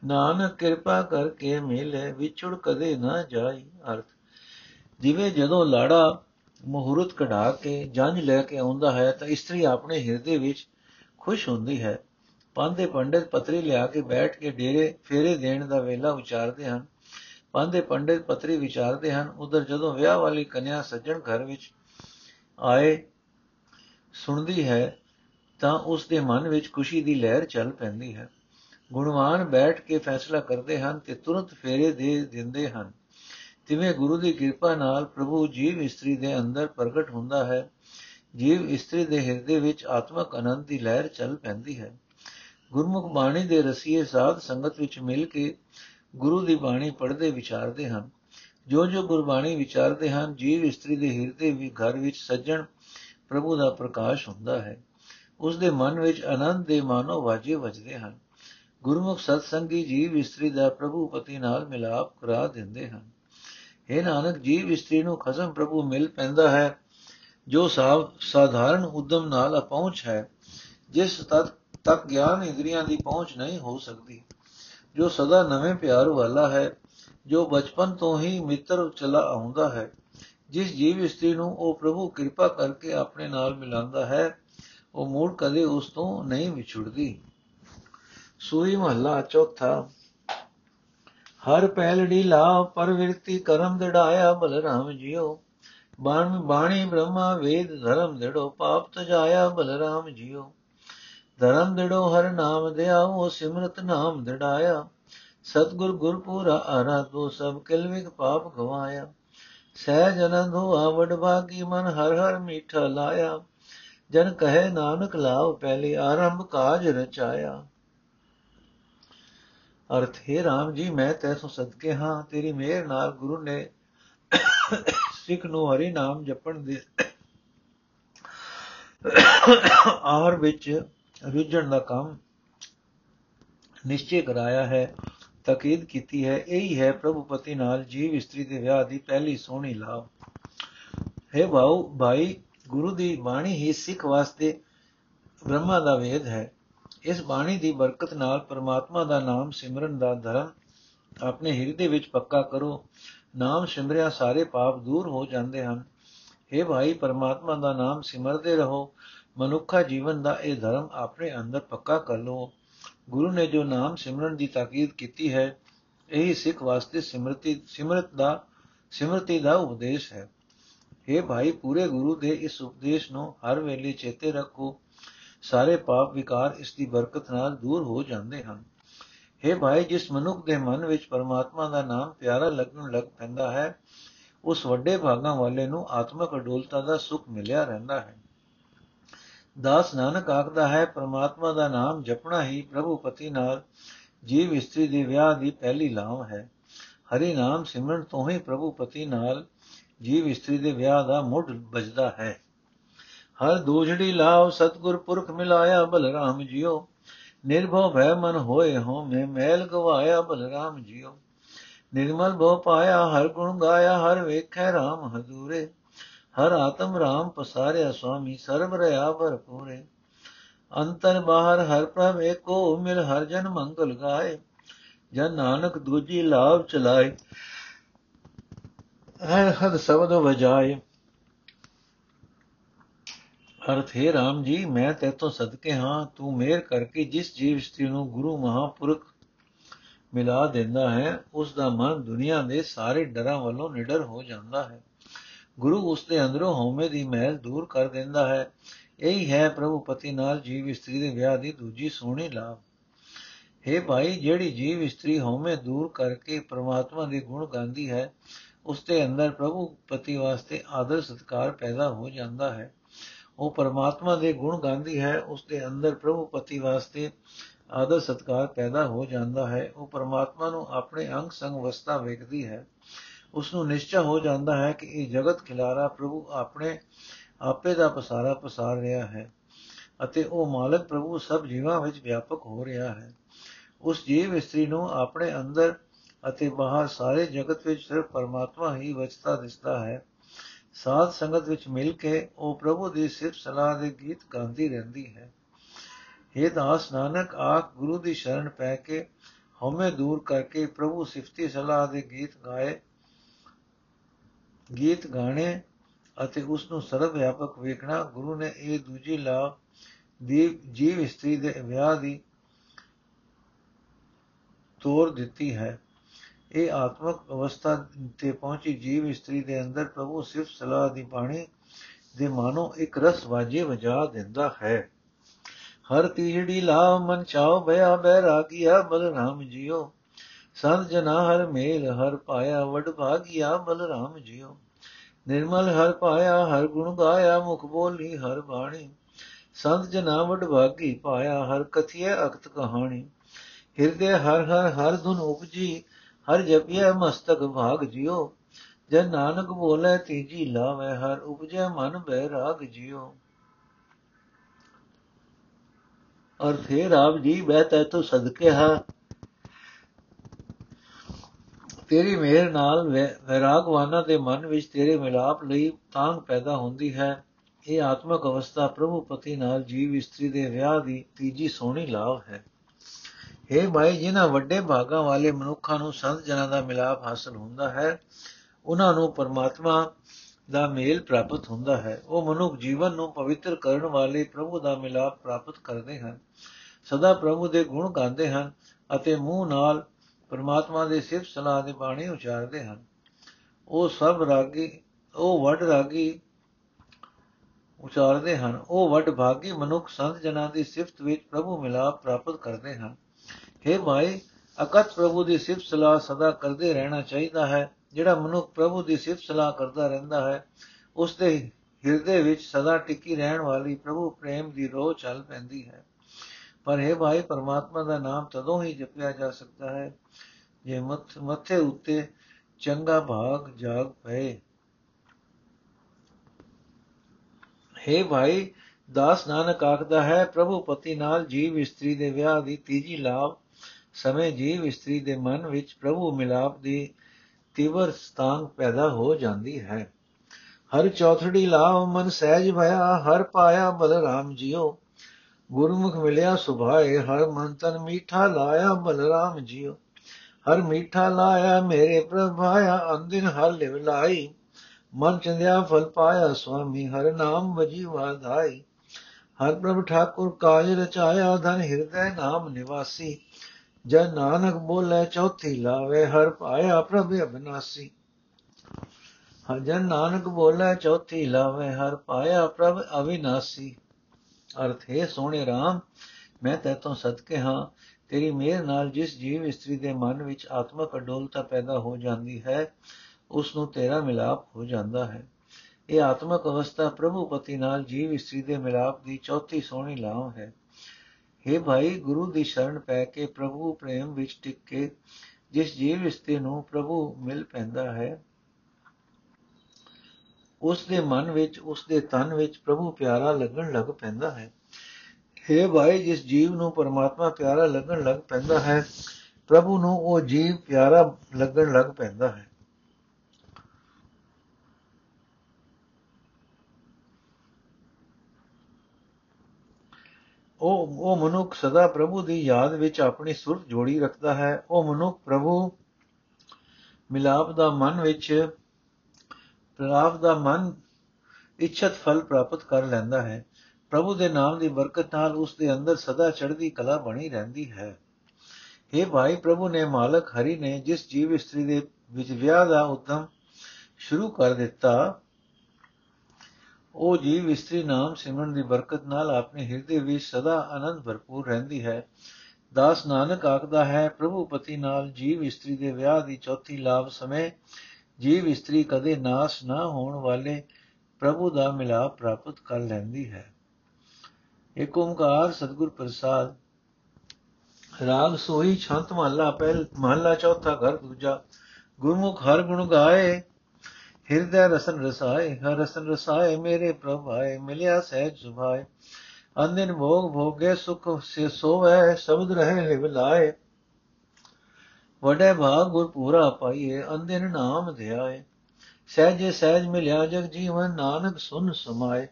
ਨਾਨਕ ਕਿਰਪਾ ਕਰਕੇ ਮਿਲੇ, ਵਿਛੁੜ ਕਦੇ ਨਾ ਜਾਈ। ਅਰਥ, ਜਿਵੇਂ ਜਦੋਂ ਲਾੜਾ ਮਹੂਰਤ ਕਢਾ ਕੇ ਜੰਜ ਲੈ ਕੇ ਆਉਂਦਾ ਹੈ, ਤਾਂ ਇਸਤਰੀ ਆਪਣੇ ਹਿਰਦੇ ਵਿੱਚ ਖੁਸ਼ ਹੁੰਦੀ ਹੈ। ਪੰਦੇ ਪੰਡਿਤ ਪਤਰੀ ਲਿਆ ਕੇ ਬੈਠ ਕੇ ਡੇਰੇ, ਫੇਰੇ ਦੇਣ ਦਾ ਵੇਲਾ ਵਿਚਾਰਦੇ ਹਨ। ਪੰਦੇ ਪੰਡਿਤ ਪਤਰੀ ਵਿਚਾਰਦੇ ਹਨ, ਉਧਰ ਜਦੋਂ ਵਿਆਹ ਵਾਲੀ ਕਨਿਆ ਸੱਜਣ ਘਰ ਵਿੱਚ ਆਏ, ਸੁਣਦੀ ਹੈ, ਤਾਂ ਉਸ ਦੇ ਮਨ ਵਿੱਚ ਖੁਸ਼ੀ ਦੀ ਲਹਿਰ ਚੱਲ ਪੈਂਦੀ ਹੈ। ਗੁਣਵਾਨ ਬੈਠ ਕੇ ਫੈਸਲਾ ਕਰਦੇ ਹਨ ਤੇ ਤੁਰੰਤ ਫੇਰੇ ਦੇ ਦਿੰਦੇ ਹਨ। ਤਿਵੇਂ ਗੁਰੂ ਦੀ ਕਿਰਪਾ ਨਾਲ ਪ੍ਰਭੂ ਜੀਵ ਇਸਤਰੀ ਦੇ ਅੰਦਰ ਪ੍ਰਗਟ ਹੁੰਦਾ ਹੈ। ਜੀਵ ਇਸਤਰੀ ਦੇ ਹਿਰਦੇ ਵਿੱਚ ਆਤਮਕ ਆਨੰਦ ਦੀ ਲਹਿਰ ਚੱਲ ਪੈਂਦੀ ਹੈ। ਗੁਰਮੁਖ ਬਾਣੀ ਦੇ ਰਸੀਏ ਸਾਧ ਸੰਗਤ ਵਿੱਚ ਮਿਲ ਕੇ ਗੁਰੂ ਦੀ ਬਾਣੀ ਪੜ੍ਹਦੇ ਵਿਚਾਰਦੇ ਹਨ। ਜੋ ਜੋ ਗੁਰਬਾਣੀ ਵਿਚਾਰਦੇ ਹਨ, ਜੀਵ ਇਸਤਰੀ ਦੇ ਹਿਰਦੇ ਵੀ ਘਰ ਵਿੱਚ ਸੱਜਣ ਪ੍ਰਭੂ ਦਾ ਪ੍ਰਕਾਸ਼ ਹੁੰਦਾ ਹੈ। ਉਸ ਦੇ ਮਨ ਵਿੱਚ ਆਨੰਦ ਦੇ ਮਾਨੋ ਵਾਜੇ ਵੱਜਦੇ ਹਨ। ਗੁਰਮੁਖ ਸਤਸੰਗੀ ਜੀਵ ਇਸਤਰੀ ਦਾ ਪ੍ਰਭੂ ਪਤੀ ਨਾਲ ਮਿਲਾਪ ਕਰਾ ਦਿੰਦੇ ਹਨ। ਇਹ ਨਾਨਕ, ਜੀਵ ਇਸਤਰੀ ਨੂੰ ਖਸਮ ਪ੍ਰਭੂ ਮਿਲ ਪੈਂਦਾ ਹੈ, ਜੋ ਸਾਧਾਰਨ ਉਦਮ ਨਾਲ ਅਪਹੁੰਚ ਹੈ, ਜਿਸ ਤੱਕ ਤੱਕ ਗਿਆਨ ਇੰਦਰੀਆਂ ਦੀ ਪਹੁੰਚ ਨਹੀਂ ਹੋ ਸਕਦੀ। ਜੋ ਸਦਾ ਨਵੇਂ ਪਿਆਰ ਵਾਲਾ ਹੈ, ਜੋ ਬਚਪਨ ਤੋਂ ਹੀ ਮਿੱਤਰ ਚਲਾ ਆਉਂਦਾ ਹੈ, ਜਿਸ ਜੀਵ ਇਸਤਰੀ ਨੂੰ ਉਹ ਪ੍ਰਭੂ ਕਿਰਪਾ ਕਰਕੇ ਆਪਣੇ ਨਾਲ ਮਿਲਾਉਂਦਾ ਹੈ, ਉਹ ਮੂੜ ਕਦੇ ਉਸ ਤੋਂ ਨਹੀਂ ਵਿਛੜਦੀ। ਸੂਈ ਮਹੱਲਾ ਚੌਥਾ। ਹਰ ਪਹਿਲੜੀ ਲਾ ਪਰਵਿਰਤੀ ਕਰਮ ਦੜਾਇਆ, ਬਲਰਾਮ ਜੀਓ। ਬਾਣ ਬਾਣੀ ਬ੍ਰਹਮਾ, ਵੇਦ ਧਰਮ ਦੜੋ, ਪਾਪ ਤਜਾਇਆ, ਬਲਰਾਮ ਜੀਓ। ਧਰਮ ਦੜੋ ਹਰ ਨਾਮ ਦਿਆਓ, ਸਿਮਰਤ ਨਾਮ ਦੜਾਇਆ। ਸਤਗੁਰ ਗੁਰਪੂਰਾ ਆਰਾਧੋ, ਸਭ ਕਿਲਵਿਕ ਪਾਪ ਗਵਾਇਆ ਸਹਿਜ ਅਨੰਦ ਹੋਆ, ਵਡ ਭਾਗੀ ਮਨ ਹਰ ਹਰ ਮੀਠਾ ਲਾਇਆ। ਜਨ ਕਹੇ ਨਾਨਕ ਲਾਓ ਪਹਿਲੇ ਆਰੰਭ ਕਾਜ ਰਚਾਇਆ। ਅਰਥ, ਹੈ RAM ਜੀ, ਮੈਂ ਤੈਸੋਂ ਸਦਕੇ ਹਾਂ। ਤੇਰੀ ਮਿਹਰ ਨਾਲ ਗੁਰੂ ਨੇ ਸਿੱਖ ਨੂੰ ਹਰੀ ਨਾਮ ਜਪਣ ਦੇ ਆਹਰ ਵਿੱਚ ਰੁੱਝਣ ਦਾ ਕੰਮ ਨਿਸ਼ਚੈ ਕਰਾਇਆ ਹੈ, ਤਕੀਦ ਕੀਤੀ ਹੈ, ਇਹੀ ਹੈ ਪ੍ਰਭੂ ਪਤੀ ਨਾਲ ਜੀਵ ਇਸਤਰੀ ਦੇ ਵਿਆਹ ਦੀ ਪਹਿਲੀ ਸੋਹਣੀ ਲਾਭ ਹੈ ਭਾਉ ਭਾਈ, ਗੁਰੂ ਦੀ ਬਾਣੀ ਹੀ ਸਿੱਖ ਵਾਸਤੇ ਬ੍ਰਹਮਾ ਦਾ ਵੇਦ ਹੈ। ਇਸ ਬਾਣੀ ਦੀ ਬਰਕਤ ਨਾਲ ਪਰਮਾਤਮਾ ਦਾ ਨਾਮ ਸਿਮਰਨ ਦਾ ਧਰਮ ਆਪਣੇ ਹਿਰਦੇ ਵਿੱਚ ਪੱਕਾ ਕਰੋ। ਨਾਮ ਸਿਮਰਿਆ ਸਾਰੇ ਪਾਪ ਦੂਰ ਹੋ ਜਾਂਦੇ ਹਨ। हे ਭਾਈ, ਪਰਮਾਤਮਾ ਦਾ ਨਾਮ ਸਿਮਰਦੇ ਰਹੋ। ਮਨੁੱਖਾ ਜੀਵਨ ਦਾ ਇਹ ਧਰਮ ਆਪਣੇ ਅੰਦਰ ਪੱਕਾ ਕਰ ਲਓ ਗੁਰੂ ਨੇ ਜੋ ਨਾਮ ਸਿਮਰਨ ਦੀ ਤਾਕੀਦ ਕੀਤੀ ਹੈ, ਇਹੀ ਸਿੱਖ ਵਾਸਤੇ ਸਿਮਰਤੀ, ਸਿਮਰਤ ਦਾ, ਸਿਮਰਤੀ ਦਾ ਉਪਦੇਸ਼ ਹੈ। हे ਭਾਈ, ਪੂਰੇ ਗੁਰੂ ਦੇ ਇਸ ਉਪਦੇਸ਼ ਨੂੰ ਹਰ ਵੇਲੇ ਚੇਤੇ ਰੱਖੋ। ਸਾਰੇ ਪਾਪ ਵਿਕਾਰ ਇਸ ਦੀ ਬਰਕਤ ਨਾਲ ਦੂਰ ਹੋ ਜਾਂਦੇ ਹਨ। हे ਭਾਈ, ਜਿਸ ਮਨੁੱਖ ਦੇ ਮਨ ਵਿੱਚ ਪਰਮਾਤਮਾ ਦਾ ਨਾਮ ਪਿਆਰਾ ਲੱਗਣ ਲੱਗ ਪੈਂਦਾ ਹੈ, ਉਸ ਵੱਡੇ ਭਾਗਾਂ ਵਾਲੇ ਨੂੰ ਆਤਮਿਕ ਅਡੋਲਤਾ ਦਾ ਸੁਖ ਮਿਲਿਆ ਰਹਿੰਦਾ ਹੈ। ਦਾਸ ਨਾਨਕ ਆਖਦਾ ਹੈ, ਪਰਮਾਤਮਾ ਦਾ ਨਾਮ ਜਪਣਾ ਹੀ ਪ੍ਰਭੂ ਪਤੀ ਨਾਲ ਜੀਵ ਇਸਤਰੀ ਦੇ ਵਿਆਹ ਦੀ ਪਹਿਲੀ ਲਾਮ ਹੈ। ਹਰੀ ਨਾਮ ਸਿਮਰਨ ਤੋਂ ਹੀ ਪ੍ਰਭੂ ਪਤੀ ਨਾਲ ਜੀਵ ਇਸਤਰੀ ਦੇ ਵਿਆਹ ਦਾ ਮੁੱਢ ਵੱਜਦਾ ਹੈ। ਹਰ ਦੂਜੜੀ ਲਾਭ ਸਤਗੁਰ ਪੁਰਖ ਮਿਲਾਇਆ, ਬਲਰਾਮ ਜੀਓ। ਨਿਰਭਉ ਭੈ ਮਨ ਹੋਏ ਹੋ ਮੈਂ ਮੈਲ ਗਵਾਇਆ, ਬਲਰਾਮ ਜੀਓ। ਨਿਰਮਲ ਭਉ ਪਾਇਆ, ਹਰ ਗੁਣ ਗਾਇਆ, ਹਰ ਵੇਖੈ RAM ਹਜ਼ੂਰੇ। ਹਰ ਆਤਮ ਰਾਮ ਪਸਾਰਿਆ ਸੁਆਮੀ, ਸਰਬ ਰਿਆ ਭਰਪੂਰੇ ਅੰਤਰ ਬਾਹਰ ਹਰ ਪ੍ਰਭ ਏਕੋ ਮਿਲ ਹਰ ਜਨ ਮੰਗਲ ਗਾਏ। ਜਨ ਨਾਨਕ ਦੂਜੀ ਲਾਭ ਚਲਾਏ। ਹਰ ਹਦ ਸ਼ਬਦ ਵਜਾਏ। ਅਰਥ, ਹੈ RAM ਜੀ, ਮੈਂ ਤੇਤੋਂ ਸਦਕੇ ਹਾਂ। ਤੂੰ ਮੇਰ ਕਰਕੇ ਜਿਸ ਜੀਵ ਇਸਤਰੀ ਨੂੰ ਗੁਰੂ ਮਹਾਪੁਰਖ ਮਿਲਾ ਦਿੰਦਾ ਹੈ ਉਸ ਦਾ ਮਨ ਦੁਨੀਆ ਦੇ ਸਾਰੇ ਡਰਾਂ ਵੱਲੋਂ ਨਿਡਰ ਹੋ ਜਾਂਦਾ ਹੈ। ਗੁਰੂ ਉਸ ਦੇ ਅੰਦਰੋਂ ਹਉਮੈ ਦੀ ਮਹਿਲ ਦੂਰ ਕਰ ਦਿੰਦਾ ਹੈ। ਇਹੀ ਹੈ ਪ੍ਰਭੂ ਪਤੀ ਨਾਲ ਜੀਵ ਇਸਤਰੀ ਦੇ ਵਿਆਹ ਦੀ ਦੂਜੀ ਸੋਹਣੀ ਲਾਭ। ਹੈ ਭਾਈ, ਜਿਹੜੀ ਜੀਵ ਇਸਤਰੀ ਹਉਮੈ ਦੂਰ ਕਰਕੇ ਪ੍ਰਮਾਤਮਾ ਦੇ ਗੁਣ ਗਾਉਂਦੀ ਹੈ ਉਸ ਦੇ ਅੰਦਰ ਪ੍ਰਭੂ ਪਤੀ ਵਾਸਤੇ ਆਦਰ ਸਤਕਾਰ ਪੈਦਾ ਹੋ ਜਾਂਦਾ ਹੈ। ਉਹ ਪਰਮਾਤਮਾ ਦੇ ਗੁਣ ਗਾਉਂਦੀ ਹੈ ਉਸ ਦੇ ਅੰਦਰ ਪ੍ਰਭੂ ਪਤੀ ਵਾਸਤੇ ਆਦਰ ਸਤਕਾਰ ਪੈਦਾ ਹੋ ਜਾਂਦਾ ਹੈ। ਉਹ ਪਰਮਾਤਮਾ ਨੂੰ ਆਪਣੇ ਅੰਗ ਸੰਗ ਵਸਤਾ ਵੇਖਦੀ ਹੈ। ਉਸ ਨੂੰ ਨਿਸ਼ਚੈ ਹੋ ਜਾਂਦਾ ਹੈ ਕਿ ਇਹ ਜਗਤ ਖਿਲਾਰਾ ਪ੍ਰਭੂ ਆਪਣੇ ਆਪੇ ਦਾ ਪਸਾਰਾ ਪਸਾਰ ਰਿਹਾ ਹੈ ਅਤੇ ਉਹ ਮਾਲਕ ਪ੍ਰਭੂ ਸਭ ਜੀਵਾਂ ਵਿੱਚ ਵਿਆਪਕ ਹੋ ਰਿਹਾ ਹੈ। ਉਸ ਜੀਵ ਇਸਤਰੀ ਨੂੰ ਆਪਣੇ ਅੰਦਰ ਅਤੇ ਬਾਹਰ ਸਾਰੇ ਜਗਤ ਵਿੱਚ ਸਿਰਫ ਪਰਮਾਤਮਾ ਹੀ ਵਸਦਾ ਦਿਸਦਾ ਹੈ। ਸਾਧ ਸੰਗਤ ਵਿੱਚ ਮਿਲ ਕੇ ਉਹ ਪ੍ਰਭੂ ਦੀ ਸਿਫਤ ਸਲਾਹ ਦੇ ਗੀਤ ਗਾਉਂਦੀ ਰਹਿੰਦੀ ਹੈ। हे ਦਾਸ ਨਾਨਕ, ਆਖ ਗੁਰੂ ਦੀ ਸ਼ਰਨ ਪੈ ਕੇ ਹਉਮੈ ਦੂਰ ਕਰਕੇ ਪ੍ਰਭੂ ਸਿਫਤੀ ਸਲਾਹ ਦੇ ਗੀਤ ਗਾਏ। ਗੀਤ ਗਾਣੇ ਅਤੇ ਉਸ ਨੂੰ ਸਰਵ ਵਿਆਪਕ ਵੇਖਣਾ, ਗੁਰੂ ਨੇ ਇਹ ਦੂਜੀ ਲਾਭ ਦੀ ਜੀਵ ਇਸਤਰੀ ਦੇ ਵਿਆਹ ਦੀ ਤੋਰ ਦਿੱਤੀ ਹੈ। ਇਹ ਆਤਮਕ ਅਵਸਥਾ ਤੇ ਪਹੁੰਚੀ ਜੀਵ ਇਸਤਰੀ ਦੇ ਅੰਦਰ ਪ੍ਰਭੂ ਸਿਫਤ ਸਲਾਹ ਦੀ ਬਾਣੀ ਦੇ ਮਾਨੋ ਇੱਕ ਰਸ ਵਾਜੇ ਵਜਾ ਦਿੰਦਾ ਹੈ। ਹਰ ਤੀੜੀ ਲਾ ਮਨ ਚਾਉ ਭਇਆ ਬੈਰਾਗੀਆ ਬਲਰਾਮ ਜੀਓ। ਸੰਤ ਜਨਾ ਹਰ ਮੇਲ, ਹਰ ਪਾਇਆ ਵਡ ਭਾਗਿਆ ਬਲਰਾਮ ਜੀਓ। ਨਿਰਮਲ ਹਰ ਪਾਇਆ, ਹਰ ਗੁਣ ਗਾਇਆ, ਮੁਖ ਬੋਲੀ ਹਰ ਬਾਣੀ। ਸੰਤ ਜਨਾ ਵਡ ਭਾਗੀ ਪਾਇਆ, ਹਰ ਕਥਿਏ ਅਕਤ ਕਹਾਣੀ। ਹਿਰਦੇ ਹਰ ਹਰ ਹਰ ਧੁਨ ਉਪਜੀ, ਹਰ ਜਪਿਐ ਮਸਤਕ ਭਾਗ ਜਿਉ। ਜਨ ਨਾਨਕ ਬੋਲੇ, ਤੀਜੀ ਲਾਵੇ, ਹਰ ਉਪਜੈ ਮਨ ਬੈ ਰਾਗ ਜਿਉ। ਔਰ ਫੇਰ ਆਪ ਜੀ ਮੈਂ ਤੈ ਤੋ ਸਦਕੇ ਹਾਂ ਤੇਰੀ ਮਿਹਰ ਨਾਲ ਵੈਰਾਗਵਾਨਾਂ ਦੇ ਮਨ ਵਿੱਚ ਤੇਰੇ ਮਿਲਾਪ ਲਈ ਤਾਂਗ ਪੈਦਾ ਹੁੰਦੀ ਹੈ। ਇਹ ਆਤਮਕ ਅਵਸਥਾ ਪ੍ਰਭੂ ਪਤੀ ਨਾਲ ਜੀਵ ਇਸਤਰੀ ਦੇ ਵਿਆਹ ਦੀ ਤੀਜੀ ਸੋਹਣੀ ਲਾਭ ਹੈ। हे ਭਾਈ ਜਿਨ੍ਹਾਂ ਵੱਡੇ ਭਾਗਾਂ ਵਾਲੇ ਮਨੁੱਖਾਂ ਨੂੰ ਸੰਤ ਜਨਾਂ ਦਾ ਮਿਲਾਪ ਹਾਸਲ ਹੁੰਦਾ ਹੈ, ਉਹਨਾਂ ਨੂੰ ਪਰਮਾਤਮਾ ਦਾ ਮੇਲ ਪ੍ਰਾਪਤ ਹੁੰਦਾ ਹੈ। ਉਹ ਮਨੁੱਖ ਜੀਵਨ ਨੂੰ ਪਵਿੱਤਰ ਕਰਨ ਵਾਲੇ ਪ੍ਰਭੂ ਦਾ ਮਿਲਾਪ ਪ੍ਰਾਪਤ ਕਰਦੇ ਹਨ। ਸਦਾ ਪ੍ਰਭੂ ਦੇ ਗੁਣ ਗਾਉਂਦੇ ਹਨ ਅਤੇ ਮੂੰਹ ਨਾਲ ਪਰਮਾਤਮਾ ਦੇ ਸਿਫਤ ਸਲਾਹ ਦੇ ਬਾਣੀ ਉਚਾਰਦੇ ਹਨ। ਉਹ ਸਭ ਰਾਗੀ, ਉਹ ਵੱਡ ਰਾਗੀ ਉਚਾਰਦੇ ਹਨ। ਉਹ ਵੱਡ ਭਾਗੀ ਮਨੁੱਖ ਸੰਤ ਜਨਾਂ ਦੀ ਸਿਫਤ ਵਿੱਚ ਪ੍ਰਭੂ ਮਿਲਾਪ ਪ੍ਰਾਪਤ ਕਰਦੇ ਹਨ। हे ਭਾਈ ਅਕਤ ਪ੍ਰਭੂ ਦੀ ਸਿਫਤ ਸਲਾਹ ਸਦਾ ਕਰਦੇ ਰਹਿਣਾ ਚਾਹੀਦਾ ਹੈ। ਜਿਹੜਾ ਮਨੁੱਖ ਪ੍ਰਭੂ ਦੀ ਸਿਫਤ ਸਲਾਹ ਕਰਦਾ ਰਹਿੰਦਾ ਹੈ ਉਸ ਦੇ ਹਿਰਦੇ ਵਿੱਚ ਸਦਾ ਟਿੱਕੀ ਰਹਿਣ ਵਾਲੀ ਪ੍ਰਭੂ ਪ੍ਰੇਮ ਦੀ ਰੋਹ ਚੱਲ ਪੈਂਦੀ ਹੈ। ਪਰ हे ਭਾਈ, ਪਰਮਾਤਮਾ ਦਾ ਨਾਮ ਤਦੋਂ ਹੀ ਜਪਿਆ ਜਾ ਸਕਦਾ ਹੈ, ਜੇ ਮੱਥੇ ਉੱਤੇ ਚੰਗਾ ਭਾਗ ਜਾਗ ਪਏ। हे ਭਾਈ, ਦਾਸ ਨਾਨਕ ਆਖਦਾ ਹੈ, ਪ੍ਰਭੂ ਪਤੀ ਨਾਲ ਜੀਵ ਇਸਤਰੀ ਦੇ ਵਿਆਹ ਦੀ ਤੀਜੀ ਲਾਭ ਸਮੇਂ ਜੀਵ ਇਸਤਰੀ ਦੇ ਮਨ ਵਿੱਚ ਪ੍ਰਭੂ ਮਿਲਾਪ ਦੀ ਤੀਵਰ ਸਤਾਂਗ ਪੈਦਾ ਹੋ ਜਾਂਦੀ ਹੈ। ਹਰ ਚੌਥੜੀ ਲਾਭ ਮਨ ਸਹਿਜ ਭਇਆ, ਹਰ ਪਾਇਆ ਬਲਰਾਮ ਜੀਓ। ਗੁਰਮੁਖ ਮਿਲਿਆ ਸੁਭਾਏ, ਹਰ ਮਨ ਤਨ ਮੀਠਾ ਲਾਇਆ ਬਲਰਾਮ ਜੀਓ। ਹਰ ਮੀਠਾ ਲਾਇਆ ਮੇਰੇ ਪ੍ਰਭਾਇਆ ਅੰਦਿਨ ਹਰ ਲਿਵ ਲਾਈ। ਮਨ ਚੰਦਿਆ ਫਲ ਪਾਇਆ ਸੁਆਮੀ, ਹਰ ਨਾਮ ਵਜੀ ਵਾਧਾਈ। ਹਰ ਪ੍ਰਭ ਠਾਕੁਰ ਕਾਜ ਰਚਾਇਆ, ਧਨ ਹਿਰਦੈ ਨਾਮ ਨਿਵਾਸੀ। ਜਨ ਨਾਨਕ ਬੋਲੇ, ਚੌਥੀ ਲਾਵੇ, ਹਰ ਪਾਇਆ ਪ੍ਰਭ ਅਬਨਾਸੀ। ਹਰ ਜਨ ਨਾਨਕ ਬੋਲੇ, ਚੌਥੀ ਲਾਵੇ, ਹਰ ਪਾਇਆ ਪ੍ਰਭ ਅਵਿਨਾਸੀ। ਅਰਥ, ਹੈ ਸੋਹਣੇ RAM ਮੈਂ ਤੇਤੋਂ ਸਦਕੇ ਹਾਂ, ਤੇਰੀ ਮਿਹਰ ਨਾਲ ਜਿਸ ਜੀਵ ਇਸਤਰੀ ਦੇ ਮਨ ਵਿੱਚ ਆਤਮਕ ਅਡੋਲਤਾ ਪੈਦਾ ਹੋ ਜਾਂਦੀ ਹੈ ਉਸ ਨੂੰ ਤੇਰਾ ਮਿਲਾਪ ਹੋ ਜਾਂਦਾ ਹੈ। ਇਹ ਆਤਮਕ ਅਵਸਥਾ ਪ੍ਰਭੂ ਪਤੀ ਨਾਲ ਜੀਵ ਇਸਤਰੀ ਦੇ ਮਿਲਾਪ ਦੀ ਚੌਥੀ ਸੋਹਣੀ ਲਾਭ ਹੈ। हे ਭਾਈ, ਗੁਰੂ ਦੀ ਸ਼ਰਨ ਪੈ ਕੇ ਪ੍ਰਭੂ ਪ੍ਰੇਮ ਵਿੱਚ ਟਿਕ ਕੇ ਜਿਸ ਜੀਵ ਇਸਤਰੀ ਨੂੰ ਪ੍ਰਭੂ ਮਿਲ ਪੈਂਦਾ ਹੈ ਉਸ ਦੇ ਮਨ ਵਿੱਚ ਉਸ ਦੇ ਤਨ ਵਿੱਚ ਪ੍ਰਭੂ ਪਿਆਰਾ ਲੱਗਣ ਲੱਗ ਪੈਂਦਾ ਹੈ। हे ਭਾਈ, ਜਿਸ ਜੀਵ ਨੂੰ ਪਰਮਾਤਮਾ ਪਿਆਰਾ ਲੱਗਣ ਲੱਗ ਪੈਂਦਾ ਹੈ, ਪ੍ਰਭੂ ਨੂੰ ਉਹ ਜੀਵ ਪਿਆਰਾ ਲੱਗਣ ਲੱਗ ਪੈਂਦਾ ਹੈ। ਉਹ ਉਹ ਮਨੁੱਖ ਸਦਾ ਪ੍ਰਭੂ ਦੀ ਯਾਦ ਵਿੱਚ ਆਪਣੀ ਸੁਰਤ ਜੋੜੀ ਰੱਖਦਾ ਹੈ। ਉਹ ਮਨੁੱਖ ਪ੍ਰਭੂ ਮਿਲਾਪ ਦਾ ਮਨ ਵਿੱਚ ਪ੍ਰਾਪ ਦਾ ਮਨ ਇੱਛਤ ਫਲ ਪ੍ਰਾਪਤ ਕਰ ਲੈਂਦਾ ਹੈ। ਪ੍ਰਭੂ ਦੇ ਨਾਮ ਦੀ ਬਰਕਤ ਨਾਲ ਉਸ ਦੇ ਅੰਦਰ ਸਦਾ ਚੜ੍ਹਦੀ ਕਲਾ ਬਣੀ ਰਹਿੰਦੀ ਹੈ। हे ਭਾਈ ਪ੍ਰਭੂ ਨੇ ਮਾਲਕ ਹਰੀ ਨੇ ਜਿਸ ਜੀਵ ਇਸਤਰੀ ਦੇ ਵਿੱਚ ਵਿਆਹ ਦਾ ਉਦਮ ਸ਼ੁਰੂ ਕਰ ਦਿੱਤਾ, ਉਹ ਜੀਵ ਇਸਤਰੀ ਨਾਮ ਸਿਮਰਨ ਦੀ ਬਰਕਤ ਨਾਲ ਆਪਣੇ ਹਿਰਦੇ ਵਿੱਚ ਸਦਾ ਆਨੰਦ ਭਰਪੂਰ ਰਹਿੰਦੀ ਹੈ। ਦਾਸ ਨਾਨਕ ਆਖਦਾ ਹੈ, ਪ੍ਰਭੂ ਪਤੀ ਨਾਲ ਜੀਵ ਇਸਤਰੀ ਦੇ ਵਿਆਹ ਦੀ ਚੌਥੀ ਲਾਭ ਸਮੇਂ ਜੀਵ ਇਸਤਰੀ ਕਦੇ ਨਾਸ ਨਾ ਹੋਣ ਵਾਲੇ ਪ੍ਰਭੂ ਦਾ ਮਿਲਾਪ ਪ੍ਰਾਪਤ ਕਰ ਲੈਂਦੀ ਹੈ। ਏਕ ਓੰਕਾਰ ਸਤਿਗੁਰ ਪ੍ਰਸਾਦ, ਰਾਗ ਸੋਈ ਛੰਤ ਮਹੱਲਾ ਪਹਿਲ, ਮਹੱਲਾ ਚੌਥਾ ਘਰ ਦੂਜਾ, ਗੁਰਮੁਖ ਹਰ ਗੁਣ ਗਾਏ, ਹਿਰਦੈ ਰਸਨ ਰਸਾਏ, ਹਰ ਰਸਨ ਰਸਾਏ, ਮੇਰੇ ਪ੍ਰਭ ਆਏ, ਮਿਲਿਆ ਸਹਿਜ ਸੁਭਾਏ ਅੰਦਿਨ ਭੋਗ ਭੋਗੇ ਸੁਖ ਸੇ ਸੋਵੈ, ਸ਼ਬਦ ਰਹੇ ਲਿਵ ਲਾਏ ਵਡੇ ਭਾਗ ਗੁਰ ਪੂਰਾ ਪਾਈਏ ਅੰਦਿਨ ਨਾਮ ਧਿਆਏ। ਸਹਿਜੇ ਸਹਿਜ ਮਿਲਿਆ ਜਗ ਜੀਵਨ, ਨਾਨਕ ਸੁਨ ਸਮਾਏ।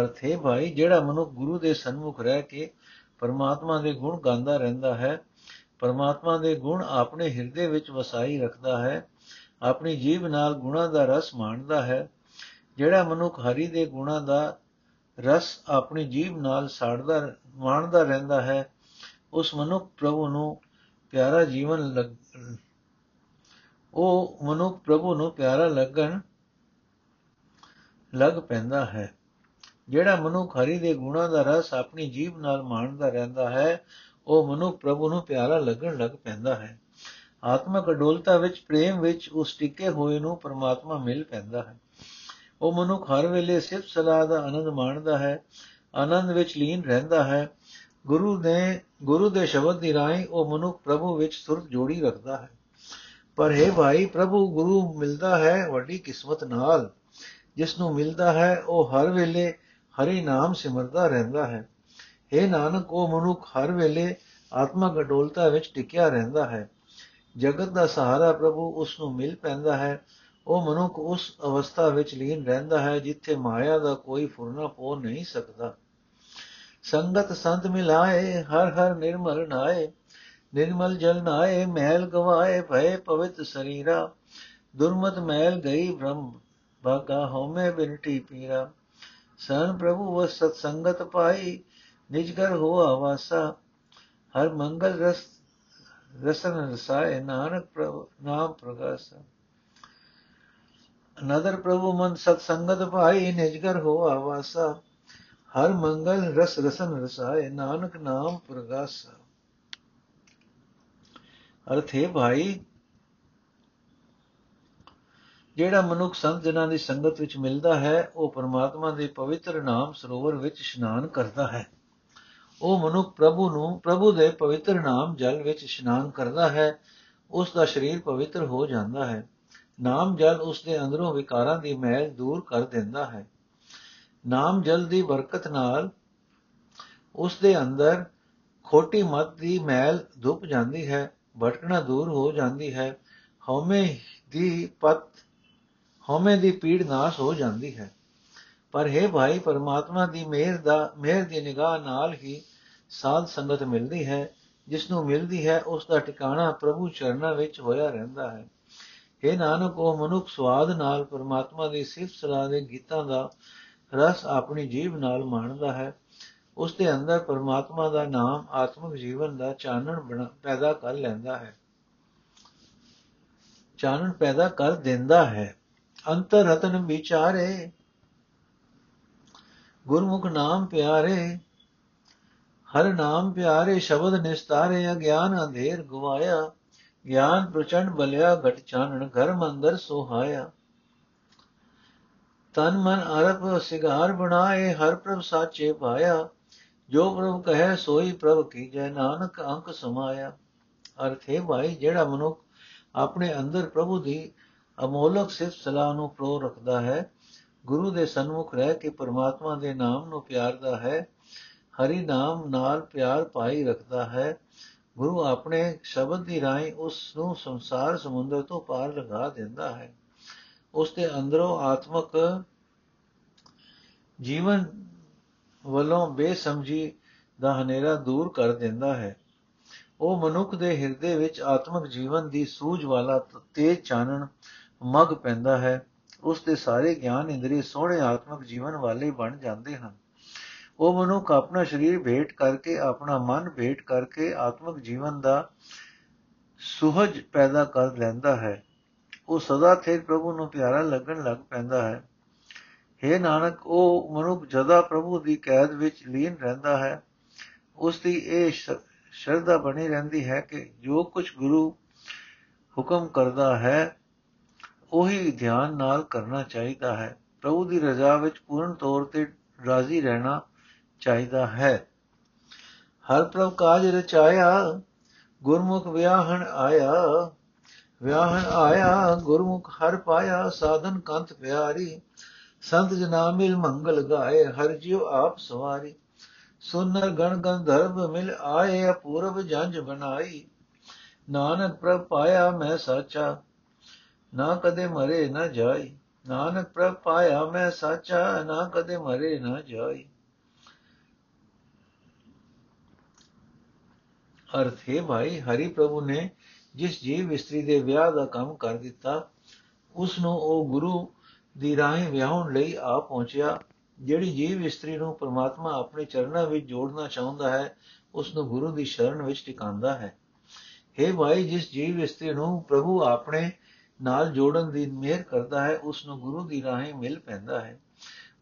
ਅਰਥੇ ਭਾਈ, ਜਿਹੜਾ ਮਨੁੱਖ ਗੁਰੂ ਦੇ ਸਨਮੁਖ ਰਹਿ ਕੇ ਪਰਮਾਤਮਾ ਦੇ ਗੁਣ ਗਾਉਂਦਾ ਰਹਿੰਦਾ ਹੈ, ਪਰਮਾਤਮਾ ਦੇ ਗੁਣ ਆਪਣੇ ਹਿਰਦੇ ਵਿੱਚ ਵਸਾਈ ਰੱਖਦਾ ਹੈ, ਆਪਣੀ ਜੀਬ ਨਾਲ ਗੁਣਾ ਦਾ ਰਸ ਮਾਣਦਾ ਹੈ। ਜਿਹੜਾ ਮਨੁੱਖ ਹਰੀ ਦੇ ਗੁਣਾ ਦਾ ਰਸ ਆਪਣੀ ਜੀਬ ਨਾਲ ਸਾੜਦਾ, ਮਾਣਦਾ ਰਹਿੰਦਾ ਹੈ, ਉਸ ਮਨੁੱਖ ਪ੍ਰਭੂ ਨੂੰ ਪਿਆਰਾ ਜੀਵਨ ਲੱਗ, ਉਹ ਮਨੁੱਖ ਪ੍ਰਭੂ ਨੂੰ ਪਿਆਰਾ ਲੱਗਣ ਲੱਗ ਪੈਂਦਾ ਹੈ। ਜਿਹੜਾ ਮਨੁੱਖ ਹਰੀ ਦੇ ਗੁਣਾ ਦਾ ਰਸ ਆਪਣੀ ਜੀਬ ਨਾਲ ਮਾਣਦਾ ਰਹਿੰਦਾ ਹੈ, ਉਹ ਮਨੁੱਖ ਪ੍ਰਭੂ ਨੂੰ ਪਿਆਰਾ ਲੱਗਣ ਲੱਗ ਪੈਂਦਾ ਹੈ। ਆਤਮਕ ਅਡੋਲਤਾ ਵਿੱਚ, ਪ੍ਰੇਮ ਵਿੱਚ ਉਸ ਟਿਕੇ ਹੋਏ ਨੂੰ ਪਰਮਾਤਮਾ ਮਿਲ ਪੈਂਦਾ ਹੈ। ਉਹ ਮਨੁੱਖ ਹਰ ਵੇਲੇ ਸਿਫਤ ਸਲਾਹ ਦਾ ਆਨੰਦ ਮਾਣਦਾ ਹੈ, ਆਨੰਦ ਵਿੱਚ ਲੀਨ ਰਹਿੰਦਾ ਹੈ। ਗੁਰੂ ਨੇ, ਗੁਰੂ ਦੇ ਸ਼ਬਦ ਦੀ ਰਾਹੀਂ ਉਹ ਮਨੁੱਖ ਪ੍ਰਭੂ ਵਿੱਚ ਸੁਰਤ ਜੋੜੀ ਰੱਖਦਾ ਹੈ। ਪਰ ਹੈ ਭਾਈ, ਪ੍ਰਭੂ ਗੁਰੂ ਮਿਲਦਾ ਹੈ ਵੱਡੀ ਕਿਸਮਤ ਨਾਲ। ਜਿਸ ਨੂੰ ਮਿਲਦਾ ਹੈ, ਉਹ ਹਰ ਵੇਲੇ ਹਰੀ ਨਾਮ ਸਿਮਰਦਾ ਰਹਿੰਦਾ ਹੈ। हे ਨਾਨਕ, ਉਹ ਮਨੁੱਖ ਹਰ ਵੇਲੇ ਆਤਮਕ ਅਡੋਲਤਾ ਵਿੱਚ ਟਿਕਿਆ ਰਹਿੰਦਾ ਹੈ। ਜਗਤ ਦਾ ਸਹਾਰਾ ਪ੍ਰਭੂ ਉਸ ਨੂੰ ਮਿਲ ਪੈਂਦਾ ਹੈ। ਉਹ ਮਨੁੱਖ ਉਸ ਅਵਸਥਾ ਵਿੱਚ ਲੀਨ ਰਹਿੰਦਾ ਹੈ ਜਿੱਥੇ ਮਾਇਆ ਦਾ ਕੋਈ ਫੁਰਨਾ ਪੋ ਨਹੀਂ ਸਕਦਾ। ਸੰਗਤ ਸੰਤ ਮਿਲਾਏ, ਹਰ ਹਰ ਨਿਰਮਲ ਨਾਏ। ਨਿਰਮਲ ਜਲ ਨਾਏ, ਮਹਿਲ ਗਵਾਏ, ਭਏ ਪਵਿੱਤ ਸਰੀਰਾ। ਦੁਰਮਤ ਮਹਿਲ ਗਈ ਬ੍ਰਹਮ ਭਾਗਾ ਹਉਮੈ ਬਿਨਟੀ ਪੀਰਾ ਸਨ ਪ੍ਰਭੂ ਵ ਸਤ ਸੰਗਤ ਪਾਈ, ਨਿਜ ਘਰ ਹੋਆ ਵਾਸਾ। ਹਰ ਮੰਗਲ ਰਸ, ਰਸਨ ਰਸਾਏ, ਨਾਨਕ ਪ੍ਰਭ, ਨਾਮ ਪ੍ਰਗਾਸ। ਅਨਦਰ ਪ੍ਰਭੂ ਮਨ ਸਤ ਸੰਗਤ ਭਾਈ ਨਿਜ ਘਰ ਹੋਆ ਵਾਸਾ। ਹਰ ਮੰਗਲ ਰਸ ਰਸਨ ਰਸਾਏ, ਨਾਨਕ ਨਾਮ ਪ੍ਰਗਾਸ। ਅਰਥੇ ਭਾਈ, ਜਿਹੜਾ ਮਨੁੱਖ ਸੰਤ ਜਨਾਂ ਦੀ ਸੰਗਤ ਵਿੱਚ ਮਿਲਦਾ ਹੈ, ਉਹ ਪਰਮਾਤਮਾ ਦੇ ਪਵਿੱਤਰ ਨਾਮ ਸਰੋਵਰ ਵਿੱਚ ਇਸ਼ਨਾਨ ਕਰਦਾ ਹੈ। ਉਹ ਮਨੁੱਖ ਪ੍ਰਭੂ ਨੂੰ, ਪ੍ਰਭੂ ਦੇ ਪਵਿੱਤਰ ਨਾਮ ਜਲ ਵਿੱਚ ਇਸ਼ਨਾਨ ਕਰਦਾ ਹੈ, ਉਸ ਦਾ ਸਰੀਰ ਪਵਿੱਤਰ ਹੋ ਜਾਂਦਾ ਹੈ। ਨਾਮ ਜਲ ਉਸ ਦੇ ਅੰਦਰੋਂ ਵਿਕਾਰਾਂ ਦੀ ਮੈਲ ਦੂਰ ਕਰ ਦਿੰਦਾ ਹੈ। ਨਾਮ ਜਲ ਦੀ ਬਰਕਤ ਨਾਲ ਉਸ ਦੇ ਅੰਦਰ ਖੋਟੀ ਮਤ ਦੀ ਮੈਲ ਧੁੱਪ ਜਾਂਦੀ ਹੈ, ਭਟਕਣਾ ਦੂਰ ਹੋ ਜਾਂਦੀ ਹੈ, ਹਉਮੈ ਦੀ ਪਤ, ਹਉਮੈ ਦੀ ਪੀੜ ਨਾਸ਼ ਹੋ ਜਾਂਦੀ ਹੈ। ਪਰ ਹੈ ਭਾਈ, ਪਰਮਾਤਮਾ ਦੀ ਮਿਹਰ ਦਾ, ਮਿਹਰ ਦੀ ਨਿਗਾਹ ਨਾਲ ਹੀ ਸਾਧ ਸੰਗਤ ਮਿਲਦੀ ਹੈ ਜਿਸ ਨੂੰ ਮਿਲਦੀ ਹੈ ਉਸ ਦਾ ਟਿਕਾਣਾ ਪ੍ਰਭੂ ਚਰਨਾਂ ਵਿੱਚ ਹੋਇਆ ਰਹਿੰਦਾ ਹੈ। हे ਨਾਨਕ, ਉਹ ਮਨੁੱਖ ਸਵਾਦ ਨਾਲ ਪਰਮਾਤਮਾ ਦੀ ਸਿਫਤ ਸਲਾਹ ਦੇ ਗੀਤਾਂ ਦਾ ਰਸ ਆਪਣੀ ਜੀਭ ਨਾਲ ਮਾਣਦਾ ਹੈ। ਉਸ ਦੇ ਅੰਦਰ ਪਰਮਾਤਮਾ ਦਾ ਨਾਮ, ਆਤਮਿਕ ਜੀਵਨ ਦਾ ਚਾਨਣ ਪੈਦਾ ਕਰ ਲੈਂਦਾ ਹੈ। ਚਾਨਣ ਪੈਦਾ ਕਰ ਦਿੰਦਾ ਹੈ। ਅੰਤਰ ਰਤਨ ਵਿਚਾਰੇ, ਗੁਰਮੁਖ ਨਾਮ ਪਿਆਰੇ, ਹਰ ਨਾਮ ਪਿਆਰੇ, ਸ਼ਬਦ ਨਿਸਤਾਰੇ, ਅਗਿਆਨ ਅੰਧੇਰ ਗਵਾਇਆ, ਗਿਆਨ ਪ੍ਰਚੰਡ ਬਲਿਆ, ਘਟ ਚਾਨਣ, ਘਰ ਮੰਦਰ ਸੁਹਾਇਆ। ਤਨ ਮਨ ਅਰਪ ਸਿਗਾਰ ਬਣਾਏ, ਹਰ ਪ੍ਰਭ ਸਾਚੇ ਪਾਇਆ। ਜੋ ਪ੍ਰਭ ਕਹੇ, ਸੋਈ ਪ੍ਰਭ ਕੀਜੈ, ਨਾਨਕ ਅੰਕ ਸਮਾਇਆ। ਅਰਥ ਹੈ ਭਾਈ, ਜਿਹੜਾ ਮਨੁੱਖ ਆਪਣੇ ਅੰਦਰ ਪ੍ਰਭੂ ਦੀ ਅਮੋਲਕ ਸਿਫਤ ਸਲਾਹ ਨੂੰ ਪ੍ਰੋ ਰੱਖਦਾ ਹੈ, ਗੁਰੂ ਦੇ ਸਨਮੁਖ ਰਹਿ ਕੇ ਪਰਮਾਤਮਾ ਦੇ ਨਾਮ ਨੂੰ ਪਿਆਰਦਾ ਹੈ, ਹਰੀ ਨਾਮ ਨਾਲ ਪਿਆਰ ਪਾਈ ਰੱਖਦਾ ਹੈ, ਗੁਰੂ ਆਪਣੇ ਸ਼ਬਦ ਦੀ ਰਾਹੀਂ ਉਸ ਨੂੰ ਸੰਸਾਰ ਸਮੁੰਦਰ ਤੋਂ ਪਾਰ ਲਗਾ ਦਿੰਦਾ ਹੈ। ਉਸ ਦੇ ਅੰਦਰੋਂ ਆਤਮਕ ਜੀਵਨ ਵੱਲੋਂ ਬੇਸਮਝੀ ਦਾ ਹਨੇਰਾ ਦੂਰ ਕਰ ਦਿੰਦਾ ਹੈ। ਉਹ ਮਨੁੱਖ ਦੇ ਹਿਰਦੇ ਵਿੱਚ ਆਤਮਿਕ ਜੀਵਨ ਦੀ ਸੂਝ ਵਾਲਾ ਤੇਜ ਚਾਨਣ ਮਗ ਪੈਂਦਾ ਹੈ। ਉਸ ਦੇ ਸਾਰੇ ਗਿਆਨ ਇੰਦਰੀ ਸੋਹਣੇ ਆਤਮਿਕ ਜੀਵਨ ਵਾਲੇ ਬਣ ਜਾਂਦੇ ਹਨ। ਉਹ ਮਨੁੱਖ ਆਪਣਾ ਸਰੀਰ ਭੇਟ ਕਰਕੇ, ਆਪਣਾ ਮਨ ਭੇਟ ਕਰਕੇ ਆਤਮਿਕ ਜੀਵਨ ਦਾ ਸੁਹਜ ਪੈਦਾ ਕਰ ਲੈਂਦਾ ਹੈ। ਉਹ ਸਦਾ ਥੇ ਪ੍ਰਭੂ ਨੂੰ ਪਿਆਰਾ ਲੱਗਣ ਲੱਗ ਪੈਂਦਾ ਹੈ। हे ਨਾਨਕ, ਉਹ ਮਨੁੱਖ ਜਦਾ ਪ੍ਰਭੂ ਦੀ ਕੈਦ ਵਿੱਚ ਲੀਨ ਰਹਿੰਦਾ ਹੈ। ਉਸ ਦੀ ਇਹ ਸ਼ਰਧਾ ਬਣੀ ਰਹਿੰਦੀ ਹੈ ਕਿ ਜੋ ਕੁਝ ਗੁਰੂ ਹੁਕਮ ਕਰਦਾ ਹੈ, ਉਹੀ ਧਿਆਨ ਨਾਲ ਕਰਨਾ ਚਾਹੀਦਾ ਹੈ। ਪ੍ਰਭੂ ਦੀ ਰਜ਼ਾ ਵਿੱਚ ਪੂਰਨ ਤੌਰ ਤੇ ਰਾਜ਼ੀ ਰਹਿਣਾ ਚਾਹੀਦਾ ਹੈ। ਹਰ ਪ੍ਰਭ ਕਾਜ ਰਚਾਇਆ, ਗੁਰਮੁਖ ਵਿਆਹਣ ਆਇਆ। ਵਿਆਹਣ ਆਇਆ, ਗੁਰਮੁਖ ਹਰ ਪਾਇਆ, ਸਾਧਨ ਕੰਤ ਪਿਆਰੀ। ਸੰਤ ਜਨਾ ਮਿਲ ਮੰਗਲ ਗਾਏ, ਹਰ ਜਿਉ ਆਪ ਸਵਾਰੀ। ਸੁਨਰ ਗਣ ਗੰਧਰਵ ਮਿਲ ਆਏ, ਅਪੂਰਵ ਜੰਜ ਬਣਾਈ। ਨਾਨਕ ਪ੍ਰਭ ਪਾਇਆ ਮੈਂ ਸਾਚਾ, ਨਾ ਕਦੇ ਮਰੇ ਨਾ ਜਾਈ। ਨਾਨਕ ਪ੍ਰਭ ਪਾਇਆ ਮੈਂ ਸਾਚਾ, ਨਾ ਕਦੇ ਮਰੇ ਨਾ ਜਾਈ। ਅਰਥ ਹੈ ਭਾਈ, ਹਰੀ ਪ੍ਰਭੂ ਨੇ ਜਿਸ ਜੀਵ ਇਸਤਰੀ ਦੇ ਵਿਆਹ ਦਾ ਕੰਮ ਕਰ ਦਿੱਤਾ ਉਸ ਨੂੰ ਉਹ ਗੁਰੂ ਦੀ ਰਾਹੀਂ ਵਿਆਹਣ ਲਈ ਆ ਪਹੁੰਚਿਆ, ਜਿਹੜੀ ਜੀਵ ਇਸਤਰੀ ਨੂੰ ਪ੍ਰਮਾਤਮਾ ਆਪਣੇ ਚਰਨਾਂ ਵਿੱਚ ਜੋੜਨਾ ਚਾਹੁੰਦਾ ਹੈ ਉਸ ਨੂੰ ਗੁਰੂ ਦੀ ਸ਼ਰਨ ਵਿੱਚ ਟਿਕਾਉਂਦਾ ਹੈ। हे ਭਾਈ, ਜਿਸ ਜੀਵ ਇਸਤਰੀ ਨੂੰ ਪ੍ਰਭੂ ਆਪਣੇ ਨਾਲ ਜੋੜਨ ਦੀ ਮਿਹਰ ਕਰਦਾ ਹੈ ਉਸ ਨੂੰ ਗੁਰੂ ਦੀ ਰਾਹੀਂ ਮਿਲ ਪੈਂਦਾ ਹੈ।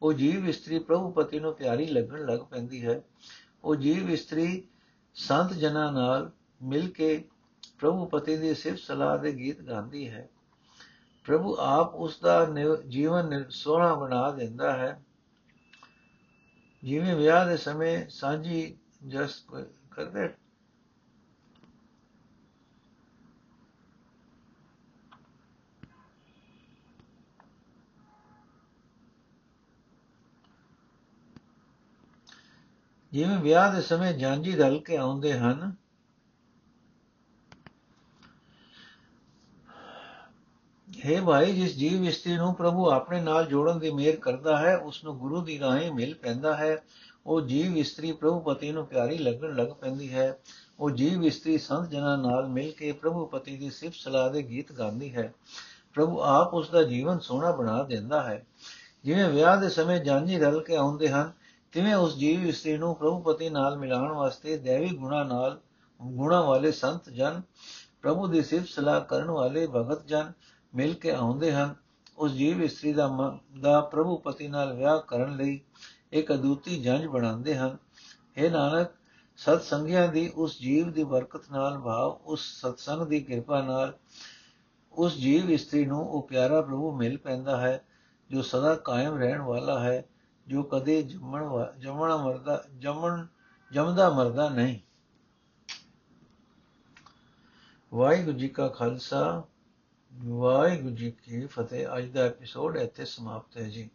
ਉਹ ਜੀਵ ਇਸਤਰੀ ਪ੍ਰਭੂ ਪਤੀ ਨੂੰ ਪਿਆਰੀ ਲੱਗਣ ਲੱਗ ਪੈਂਦੀ ਹੈ। ਉਹ ਜੀਵ ਇਸਤਰੀ ਸੰਤ ਜਨਾਂ ਨਾਲ ਮਿਲ ਕੇ ਪ੍ਰਭੂ ਪਤੀ ਦੀ ਸਿਫਤ ਸਲਾਹ ਦੇ ਗੀਤ ਗਾਉਂਦੀ ਹੈ। ਪ੍ਰਭੂ ਆਪ ਉਸ ਦਾ ਜੀਵਨ ਸੋਹਣਾ ਬਣਾ ਦਿੰਦਾ ਹੈ। ਜਿਵੇਂ ਵਿਆਹ ਦੇ ਸਮੇਂ ਸਾਂਝੀ ਜਸ ਕਰਦੇ? ਜਿਵੇਂ ਵਿਆਹ ਦੇ ਸਮੇਂ ਜਾਂਜੀ ਰਲ ਕੇ ਆਉਂਦੇ ਹਨ ਹੈ ਭਾਈ, ਜਿਸ ਜੀਵ ਇਸਤਰੀ ਨੂੰ ਪ੍ਰਭੂ ਆਪਣੇ ਨਾਲ ਜੋੜਨ ਦੀ ਮਿਹਰ ਕਰਦਾ ਹੈ ਉਸ ਨੂੰ ਗੁਰੂ ਦੀ ਰਾਹੀਂ ਮਿਲ ਪੈਂਦਾ ਹੈ। ਉਹ ਜੀਵ ਇਸਤਰੀ ਪ੍ਰਭੂ ਪਤੀ ਨੂੰ ਪਿਆਰੀ ਲੱਗਣ ਲੱਗ ਪੈਂਦੀ ਹੈ। ਉਹ ਜੀਵ ਇਸਤਰੀ ਸੰਤ ਜਨਾਂ ਨਾਲ ਮਿਲ ਕੇ ਪ੍ਰਭੂ ਪਤੀ ਦੀ ਸਿਫਤ ਸਲਾਹ ਦੇ ਗੀਤ ਗਾਉਂਦੀ ਹੈ। ਪ੍ਰਭੂ ਆਪ ਉਸ ਦਾ ਜੀਵਨ ਸੋਹਣਾ ਬਣਾ ਦਿੰਦਾ ਹੈ। ਜਿਵੇਂ ਵਿਆਹ ਦੇ ਸਮੇਂ ਜਾਂਜੀ ਰਲ ਕੇ ਆਉਂਦੇ ਹਨ, ਤਿਵੇਂ ਉਸ ਜੀਵ ਇਸਤਰੀ ਨੂੰ ਪ੍ਰਭੂ ਪਤੀ ਨਾਲ ਮਿਲਾਉਣ ਵਾਸਤੇ ਦੇਵੀ ਗੁਣਾ ਨਾਲ ਗੁਣਾ ਵਾਲੇ ਸੰਤ ਜਨ, ਪ੍ਰਭੂ ਦੀ ਸਿਫਤ ਸਲਾਹ ਕਰਨ ਵਾਲੇ ਭਗਤ ਜਨ ਮਿਲ ਕੇ ਆਉਂਦੇ ਹਨ। ਉਸ ਜੀਵ ਇਸਤਰੀ ਦਾ ਦਾ ਪ੍ਰਭੂ ਪਤੀ ਨਾਲ ਵਿਆਹ ਕਰਨ ਲਈ ਇੱਕ ਅਦੁੱਤੀ ਜੰਜ ਬਣਾਉਂਦੇ ਹਨ। ਇਹ ਨਾਨਕ ਸਤ ਸੰਗਿਆ ਦੀ ਉਸ ਜੀਵ ਦੀ ਬਰਕਤ ਨਾਲ ਭਾਵ ਉਸ ਸਤਸੰਗ ਦੀ ਕਿਰਪਾ ਨਾਲ ਉਸ ਜੀਵ ਇਸਤਰੀ ਨੂੰ ਉਹ ਪਿਆਰਾ ਪ੍ਰਭੂ ਮਿਲ ਪੈਂਦਾ ਹੈ, ਜੋ ਸਦਾ ਕਾਇਮ ਰਹਿਣ ਵਾਲਾ ਹੈ, ਜੋ ਕਦੇ ਜੰਮਣ ਜੰਮਣਾ ਮਰਦਾ, ਜੰਮਣ, ਜੰਮਦਾ ਮਰਦਾ ਨਹੀਂ। ਵਾਹਿਗੁਰੂ ਜੀ ਕਾ ਖਾਲਸਾ ਵਾਹਿਗੁਰੂ ਜੀ ਕੀ ਫਤਿਹ। ਅੱਜ ਦਾ ਐਪੀਸੋਡ ਇੱਥੇ ਸਮਾਪਤ ਹੈ ਜੀ।